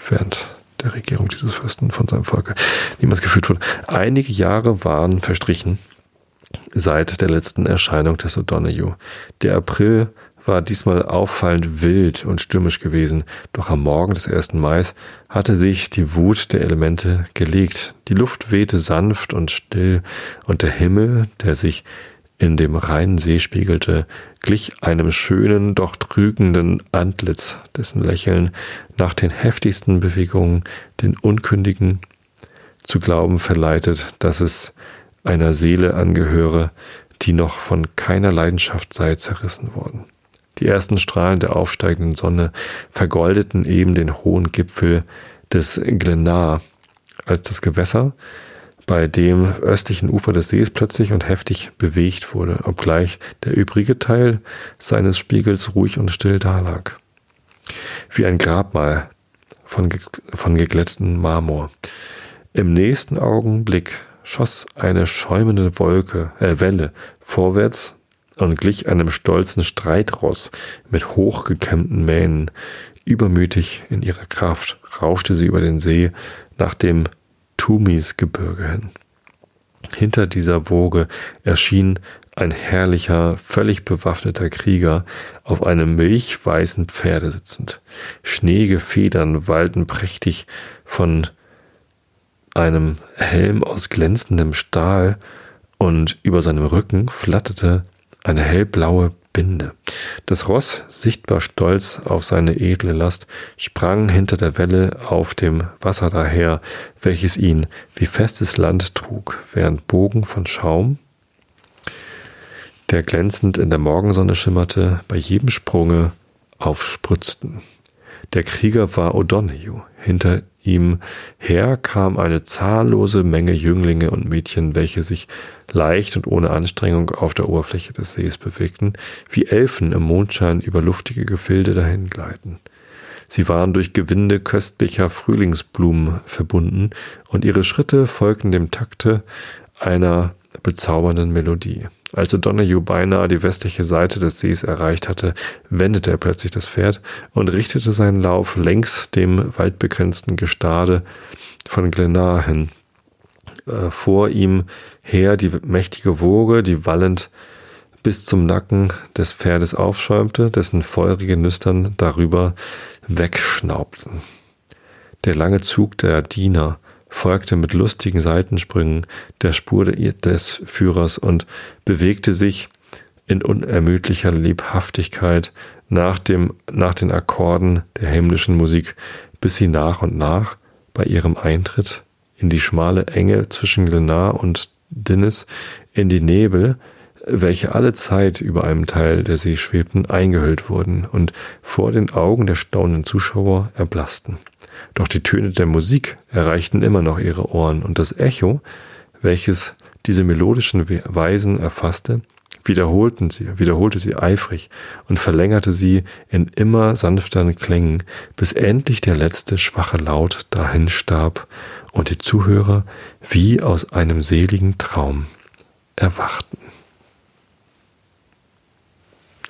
während der Regierung dieses Fürsten von seinem Volke niemals gefühlt wurde. Einige Jahre waren verstrichen seit der letzten Erscheinung des O'Donoghue. Der April war diesmal auffallend wild und stürmisch gewesen, doch am Morgen des 1. Mai hatte sich die Wut der Elemente gelegt. Die Luft wehte sanft und still, und der Himmel, der sich in dem reinen See spiegelte, glich einem schönen, doch trügenden Antlitz, dessen Lächeln nach den heftigsten Bewegungen den Unkündigen zu glauben verleitet, dass es einer Seele angehöre, die noch von keiner Leidenschaft sei zerrissen worden. Die ersten Strahlen der aufsteigenden Sonne vergoldeten eben den hohen Gipfel des Glenar, als das Gewässer bei dem östlichen Ufer des Sees plötzlich und heftig bewegt wurde, obgleich der übrige Teil seines Spiegels ruhig und still dalag. Wie ein Grabmal von, ge von geglätteten Marmor. Im nächsten Augenblick schoss eine schäumende Wolke, äh, Welle vorwärts und glich einem stolzen Streitross mit hochgekämmten Mähnen. Übermütig in ihrer Kraft rauschte sie über den See nach dem Tumis-Gebirge hin. Hinter dieser Woge erschien ein herrlicher, völlig bewaffneter Krieger auf einem milchweißen Pferde sitzend. Schneege Federn wallten prächtig von einem Helm aus glänzendem Stahl und über seinem Rücken flatterte eine hellblaue Binde. Das Ross, sichtbar stolz auf seine edle Last, sprang hinter der Welle auf dem Wasser daher, welches ihn wie festes Land trug, während Bogen von Schaum, der glänzend in der Morgensonne schimmerte, bei jedem Sprunge aufspritzten. Der Krieger war O'Donoghue. Hinter ihm her kam eine zahllose Menge Jünglinge und Mädchen, welche sich leicht und ohne Anstrengung auf der Oberfläche des Sees bewegten, wie Elfen im Mondschein über luftige Gefilde dahingleiten. Sie waren durch Gewinde köstlicher Frühlingsblumen verbunden und ihre Schritte folgten dem Takte einer bezaubernden Melodie. Als O'Donoghue beinahe die westliche Seite des Sees erreicht hatte, wendete er plötzlich das Pferd und richtete seinen Lauf längs dem waldbegrenzten Gestade von Glenar hin. Äh, vor ihm her die mächtige Woge, die wallend bis zum Nacken des Pferdes aufschäumte, dessen feurige Nüstern darüber wegschnaubten. Der lange Zug der Diener folgte mit lustigen Seitensprüngen der Spur des Führers und bewegte sich in unermüdlicher Lebhaftigkeit nach, dem, nach den Akkorden der himmlischen Musik, bis sie nach und nach bei ihrem Eintritt in die schmale Enge zwischen Glenar und Dinnis in die Nebel, welche alle Zeit über einem Teil der See schwebten, eingehüllt wurden und vor den Augen der staunenden Zuschauer erblassten. Doch die Töne der Musik erreichten immer noch ihre Ohren und das Echo, welches diese melodischen Weisen erfasste, wiederholten sie, wiederholte sie eifrig und verlängerte sie in immer sanfteren Klängen, bis endlich der letzte schwache Laut dahin starb und die Zuhörer wie aus einem seligen Traum erwachten.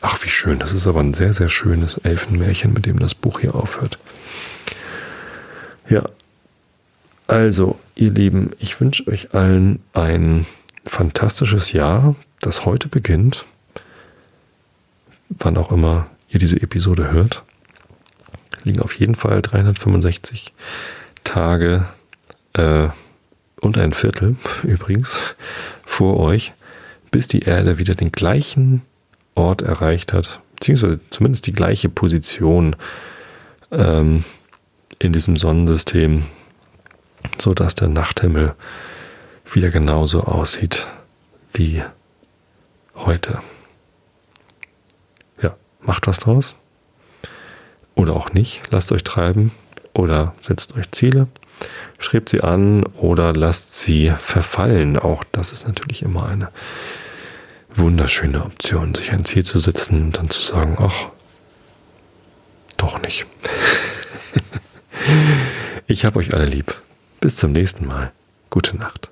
Ach, wie schön, das ist aber ein sehr, sehr schönes Elfenmärchen, mit dem das Buch hier aufhört. Ja, also, ihr Lieben, ich wünsche euch allen ein fantastisches Jahr, das heute beginnt. Wann auch immer ihr diese Episode hört, liegen auf jeden Fall 365 Tage äh, und ein Viertel übrigens vor euch, bis die Erde wieder den gleichen Ort erreicht hat, beziehungsweise zumindest die gleiche Position ähm, in diesem Sonnensystem, so dass der Nachthimmel wieder genauso aussieht wie heute. Ja, macht was draus. Oder auch nicht. Lasst euch treiben oder setzt euch Ziele. Schreibt sie an oder lasst sie verfallen. Auch das ist natürlich immer eine wunderschöne Option, sich ein Ziel zu setzen und dann zu sagen, ach, doch nicht. Ich habe euch alle lieb. Bis zum nächsten Mal. Gute Nacht.